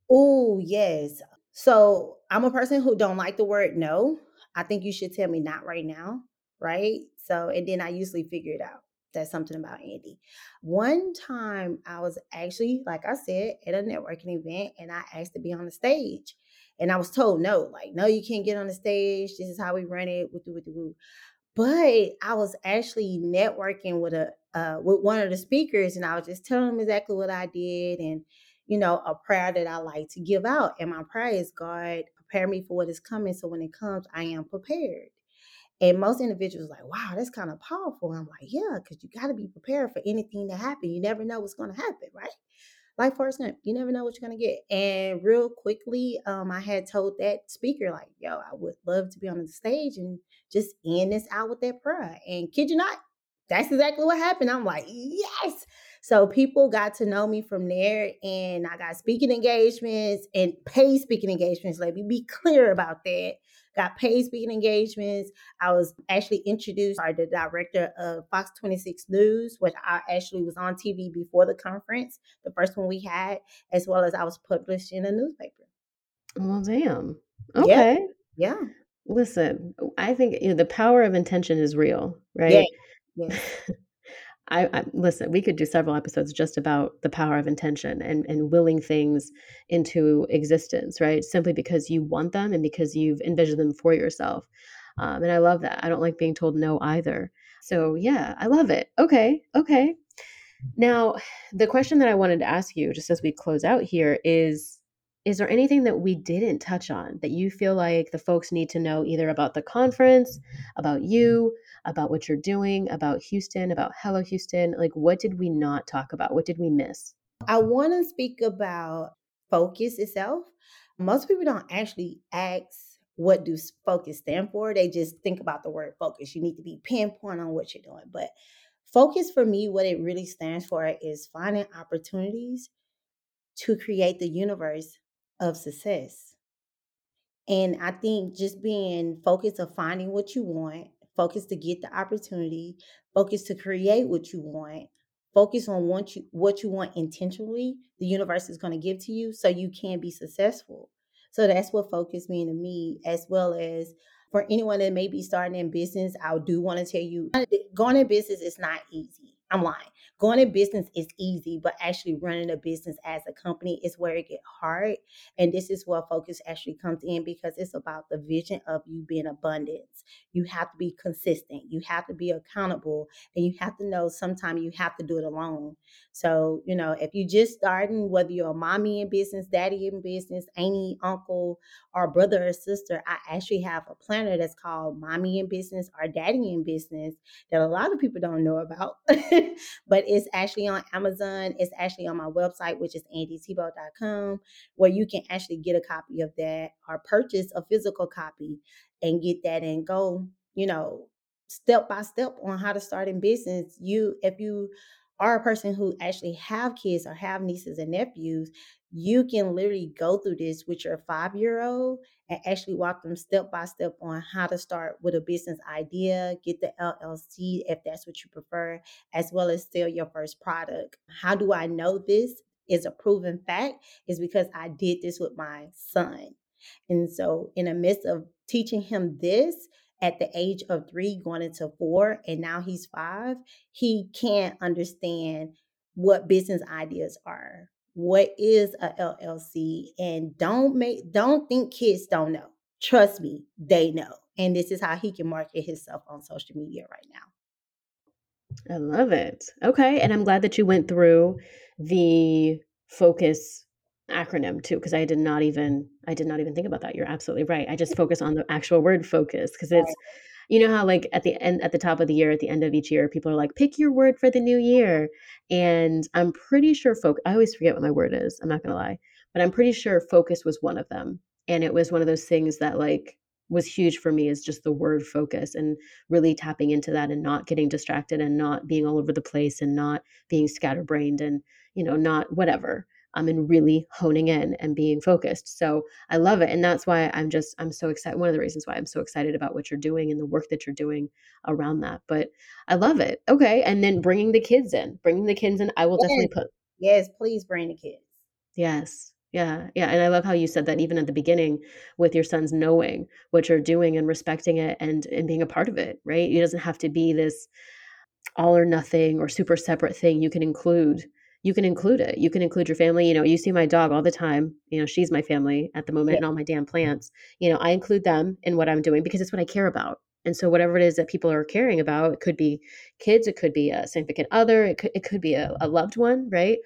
Oh, yes. So I'm a person who don't like the word no. I think you should tell me not right now, right? So and then I usually figure it out. That's something about Andy. One time I was actually, like I said, at a networking event and I asked to be on the stage. And I was told no, like, no, you can't get on the stage. This is how we run it. Woo. But I was actually networking with a uh, with one of the speakers, and I was just telling him exactly what I did, and you know, a prayer that I like to give out. And my prayer is, God, prepare me for what is coming, so when it comes, I am prepared. And most individuals like, wow, that's kind of powerful. I'm like, yeah, because you got to be prepared for anything to happen. You never know what's going to happen, right? Like example, you never know what you're gonna get. And real quickly, um, I had told that speaker, like, yo, I would love to be on the stage and just end this out with that prayer. And kid you not, that's exactly what happened. I'm like, yes. So people got to know me from there, and I got speaking engagements and paid speaking engagements. Let me be clear about that got paid speaking engagements. I was actually introduced by the director of Fox 26 News, which I actually was on TV before the conference, the first one we had, as well as I was published in a newspaper. Well, damn. Okay. Yeah. Listen, I think you know, the power of intention is real, right? Yeah. right? I, I listen. We could do several episodes just about the power of intention and and willing things into existence, right? Simply because you want them and because you've envisioned them for yourself. Um, and I love that. I don't like being told no either. So yeah, I love it. Okay, okay. Now, the question that I wanted to ask you, just as we close out here, is is there anything that we didn't touch on that you feel like the folks need to know either about the conference, about you, about what you're doing, about Houston, about Hello Houston? Like, what did we not talk about? What did we miss? I want to speak about focus itself. Most people don't actually ask what do focus stand for. They just think about the word focus. You need to be pinpoint on what you're doing. But focus for me, what it really stands for is finding opportunities to create the universe of success. And I think just being focused of finding what you want, focused to get the opportunity, focused to create what you want, focus on what you what you want intentionally, the universe is going to give to you so you can be successful. So that's what focus mean to me, as well as for anyone that may be starting in business, I do want to tell you going in business is not easy. I'm lying. Going in business is easy, but actually running a business as a company is where it get hard. And this is where focus actually comes in because it's about the vision of you being abundance. You have to be consistent. You have to be accountable, and you have to know sometimes you have to do it alone. So you know, if you just starting, whether you're a mommy in business, daddy in business, auntie, uncle, or brother or sister, I actually have a planner that's called Mommy in Business or Daddy in Business that a lot of people don't know about. but it's actually on Amazon. It's actually on my website, which is andythibo.com, where you can actually get a copy of that or purchase a physical copy and get that and go, you know, step by step on how to start in business. You, if you are a person who actually have kids or have nieces and nephews, you can literally go through this with your five year old and actually walk them step by step on how to start with a business idea, get the LLC if that's what you prefer, as well as sell your first product. How do I know this is a proven fact? Is because I did this with my son. And so, in the midst of teaching him this, at the age of three, going into four, and now he's five, he can't understand what business ideas are what is a LLC and don't make don't think kids don't know. Trust me, they know. And this is how he can market himself on social media right now. I love it. Okay. And I'm glad that you went through the focus acronym too because I did not even I did not even think about that. You're absolutely right. I just focus on the actual word focus because it's you know how like at the end at the top of the year at the end of each year people are like pick your word for the new year and I'm pretty sure folk I always forget what my word is. I'm not going to lie. But I'm pretty sure focus was one of them. And it was one of those things that like was huge for me is just the word focus and really tapping into that and not getting distracted and not being all over the place and not being scatterbrained and you know not whatever um, and really honing in and being focused. So I love it. And that's why I'm just, I'm so excited. One of the reasons why I'm so excited about what you're doing and the work that you're doing around that. But I love it. Okay. And then bringing the kids in, bringing the kids in, I will yes. definitely put. Yes, please bring the kids. Yes. Yeah. Yeah. And I love how you said that even at the beginning with your sons knowing what you're doing and respecting it and, and being a part of it, right? It doesn't have to be this all or nothing or super separate thing. You can include you can include it. You can include your family. You know, you see my dog all the time. You know, she's my family at the moment yeah. and all my damn plants. You know, I include them in what I'm doing because it's what I care about. And so whatever it is that people are caring about, it could be kids, it could be a significant other, it could it could be a, a loved one, right?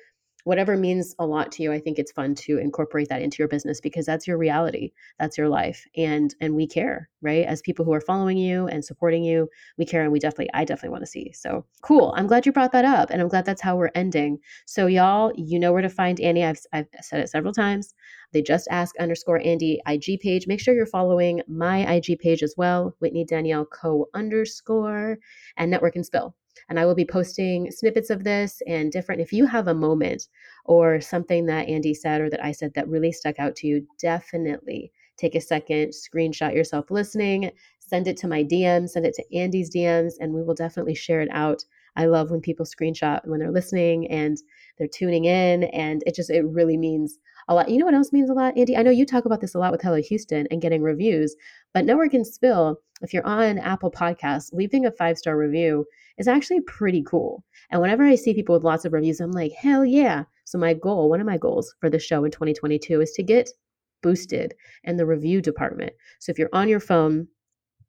Whatever means a lot to you i think it's fun to incorporate that into your business because that's your reality that's your life and and we care right? As people who are following you and supporting you we care and we definitely i definitely want to see. So cool i'm glad you brought that up and i'm glad that's how we're ending. So y'all you know where to find andy i've, I've said it several times. They just ask underscore andy ig page. Make sure you're following my ig page as well whitney danielle co underscore and network and spill and I will be posting snippets of this and different. If you have a moment or something that Andy said or that I said that really stuck out to you, definitely take a second, screenshot yourself listening, send it to my DMs, send it to Andy's DMs, and we will definitely share it out. I love when people screenshot when they're listening and they're tuning in, and it just it really means a lot. You know what else means a lot, Andy? I know you talk about this a lot with Hello Houston and getting reviews, but Network and Spill, if you're on Apple Podcasts, leaving a five star review is actually pretty cool. And whenever I see people with lots of reviews, I'm like, hell yeah. So, my goal, one of my goals for the show in 2022 is to get boosted in the review department. So, if you're on your phone,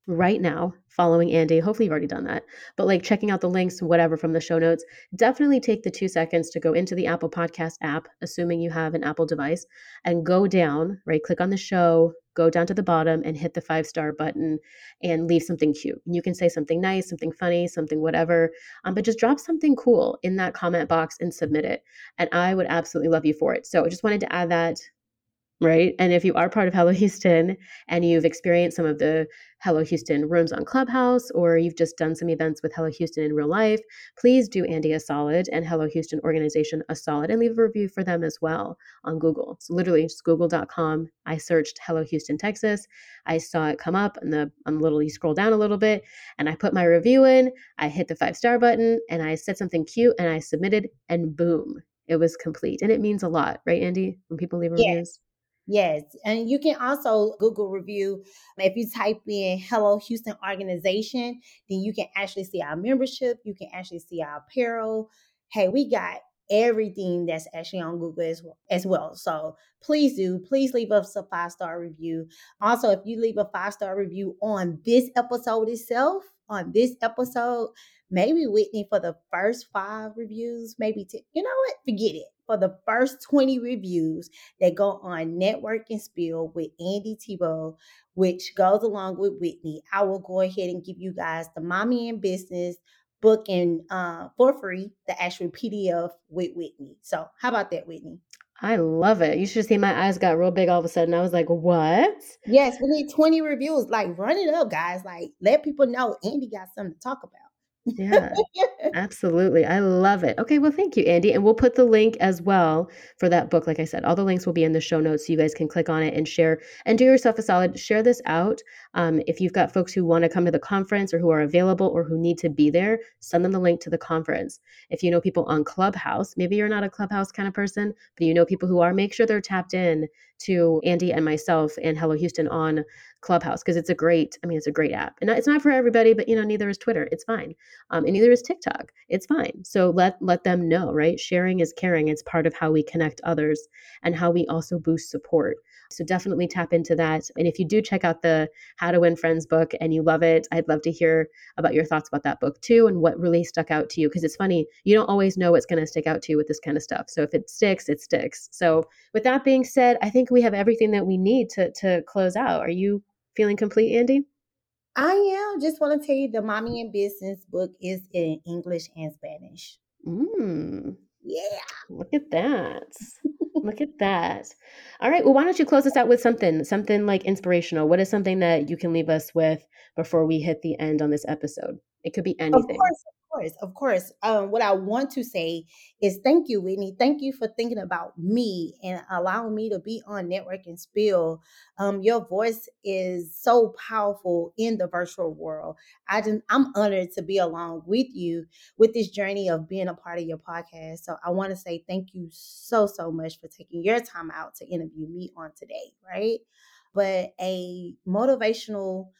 right now following Andy. Hopefully, you've already done that. But like checking out the links, whatever from the show notes, definitely take the two seconds to go into the Apple Podcast app, assuming you have an Apple device, and go down, right? Click on the show, go down to the bottom and hit the five star button and leave something cute. You can say something nice, something funny, something whatever, um, but just drop something cool in that comment box and submit it. And I would absolutely love you for it. So I just wanted to add that right? And if you are part of Hello Houston and you've experienced some of the Hello Houston rooms on Clubhouse or you've just done some events with Hello Houston in real life, please do Andy a solid and Hello Houston organization a solid and leave a review for them as well on Google. So literally just google.com. I searched Hello Houston, Texas. I saw it come up and the I'm literally scroll down a little bit and I put my review in. I hit the five star button and I said something cute and I submitted and boom, it was complete. And it means a lot, right, Andy? When people leave reviews. Yes, and you can also Google review. If you type in Hello Houston Organization, then you can actually see our membership. You can actually see our apparel. Hey, we got everything that's actually on Google as well, as well. So please do, please leave us a five star review. Also, if you leave a five star review on this episode itself, on this episode, maybe Whitney for the first five reviews, maybe 10, you know what? Forget it for the first 20 reviews that go on Network and Spill with Andy Thibo, which goes along with Whitney. I will go ahead and give you guys the Mommy in Business book and uh, for free, the actual PDF with Whitney. So, how about that, Whitney? I love it. You should see my eyes got real big all of a sudden. I was like, what? Yes, we need 20 reviews. Like, run it up, guys. Like, let people know Andy got something to talk about. Yeah, absolutely. I love it. Okay, well, thank you, Andy. And we'll put the link as well for that book. Like I said, all the links will be in the show notes so you guys can click on it and share and do yourself a solid. Share this out. Um, if you've got folks who want to come to the conference or who are available or who need to be there, send them the link to the conference. If you know people on Clubhouse, maybe you're not a Clubhouse kind of person, but you know people who are, make sure they're tapped in to Andy and myself and Hello Houston on Clubhouse because it's a great, I mean, it's a great app. And it's not for everybody, but you know, neither is Twitter. It's fine. Um, and neither is TikTok. It's fine. So let let them know, right? Sharing is caring. It's part of how we connect others and how we also boost support. So definitely tap into that. And if you do check out the How to Win Friends book and you love it, I'd love to hear about your thoughts about that book too and what really stuck out to you. Because it's funny, you don't always know what's going to stick out to you with this kind of stuff. So if it sticks, it sticks. So with that being said, I think we have everything that we need to to close out. Are you feeling complete, Andy? I am. Just want to tell you the Mommy in Business book is in English and Spanish. Mm, Yeah. look at that. Look at that. All right. Well, why don't you close us out with something, something like inspirational? What is something that you can leave us with before we hit the end on this episode? It could be anything. of course, of course. Um, what I want to say is thank you, Whitney. Thank you for thinking about me and allowing me to be on Network and Spill. Um, your voice is so powerful in the virtual world. I just, I'm honored to be along with you with this journey of being a part of your podcast. So I want to say thank you so, so much for taking your time out to interview me on today, right? But a motivational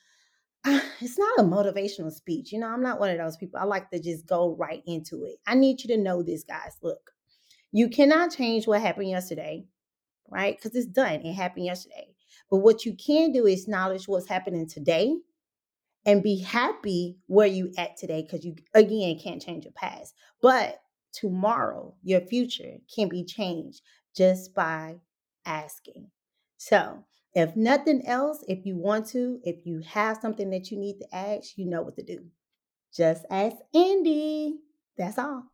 it's not a motivational speech. You know, I'm not one of those people. I like to just go right into it. I need you to know this, guys. Look, you cannot change what happened yesterday, right? Because it's done. It happened yesterday. But what you can do is acknowledge what's happening today and be happy where you at today because you again can't change your past. But tomorrow, your future can be changed just by asking. So if nothing else, if you want to, if you have something that you need to ask, you know what to do. Just ask Andy. That's all.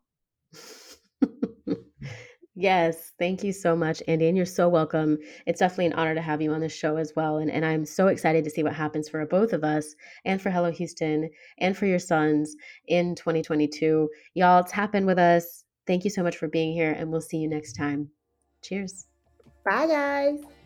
Yes, thank you so much, Andy. And you're so welcome. It's definitely an honor to have you on the show as well. And, and I'm so excited to see what happens for both of us and for Hello Houston and for your sons in 2022. Y'all tap in with us. Thank you so much for being here, and we'll see you next time. Cheers. Bye, guys.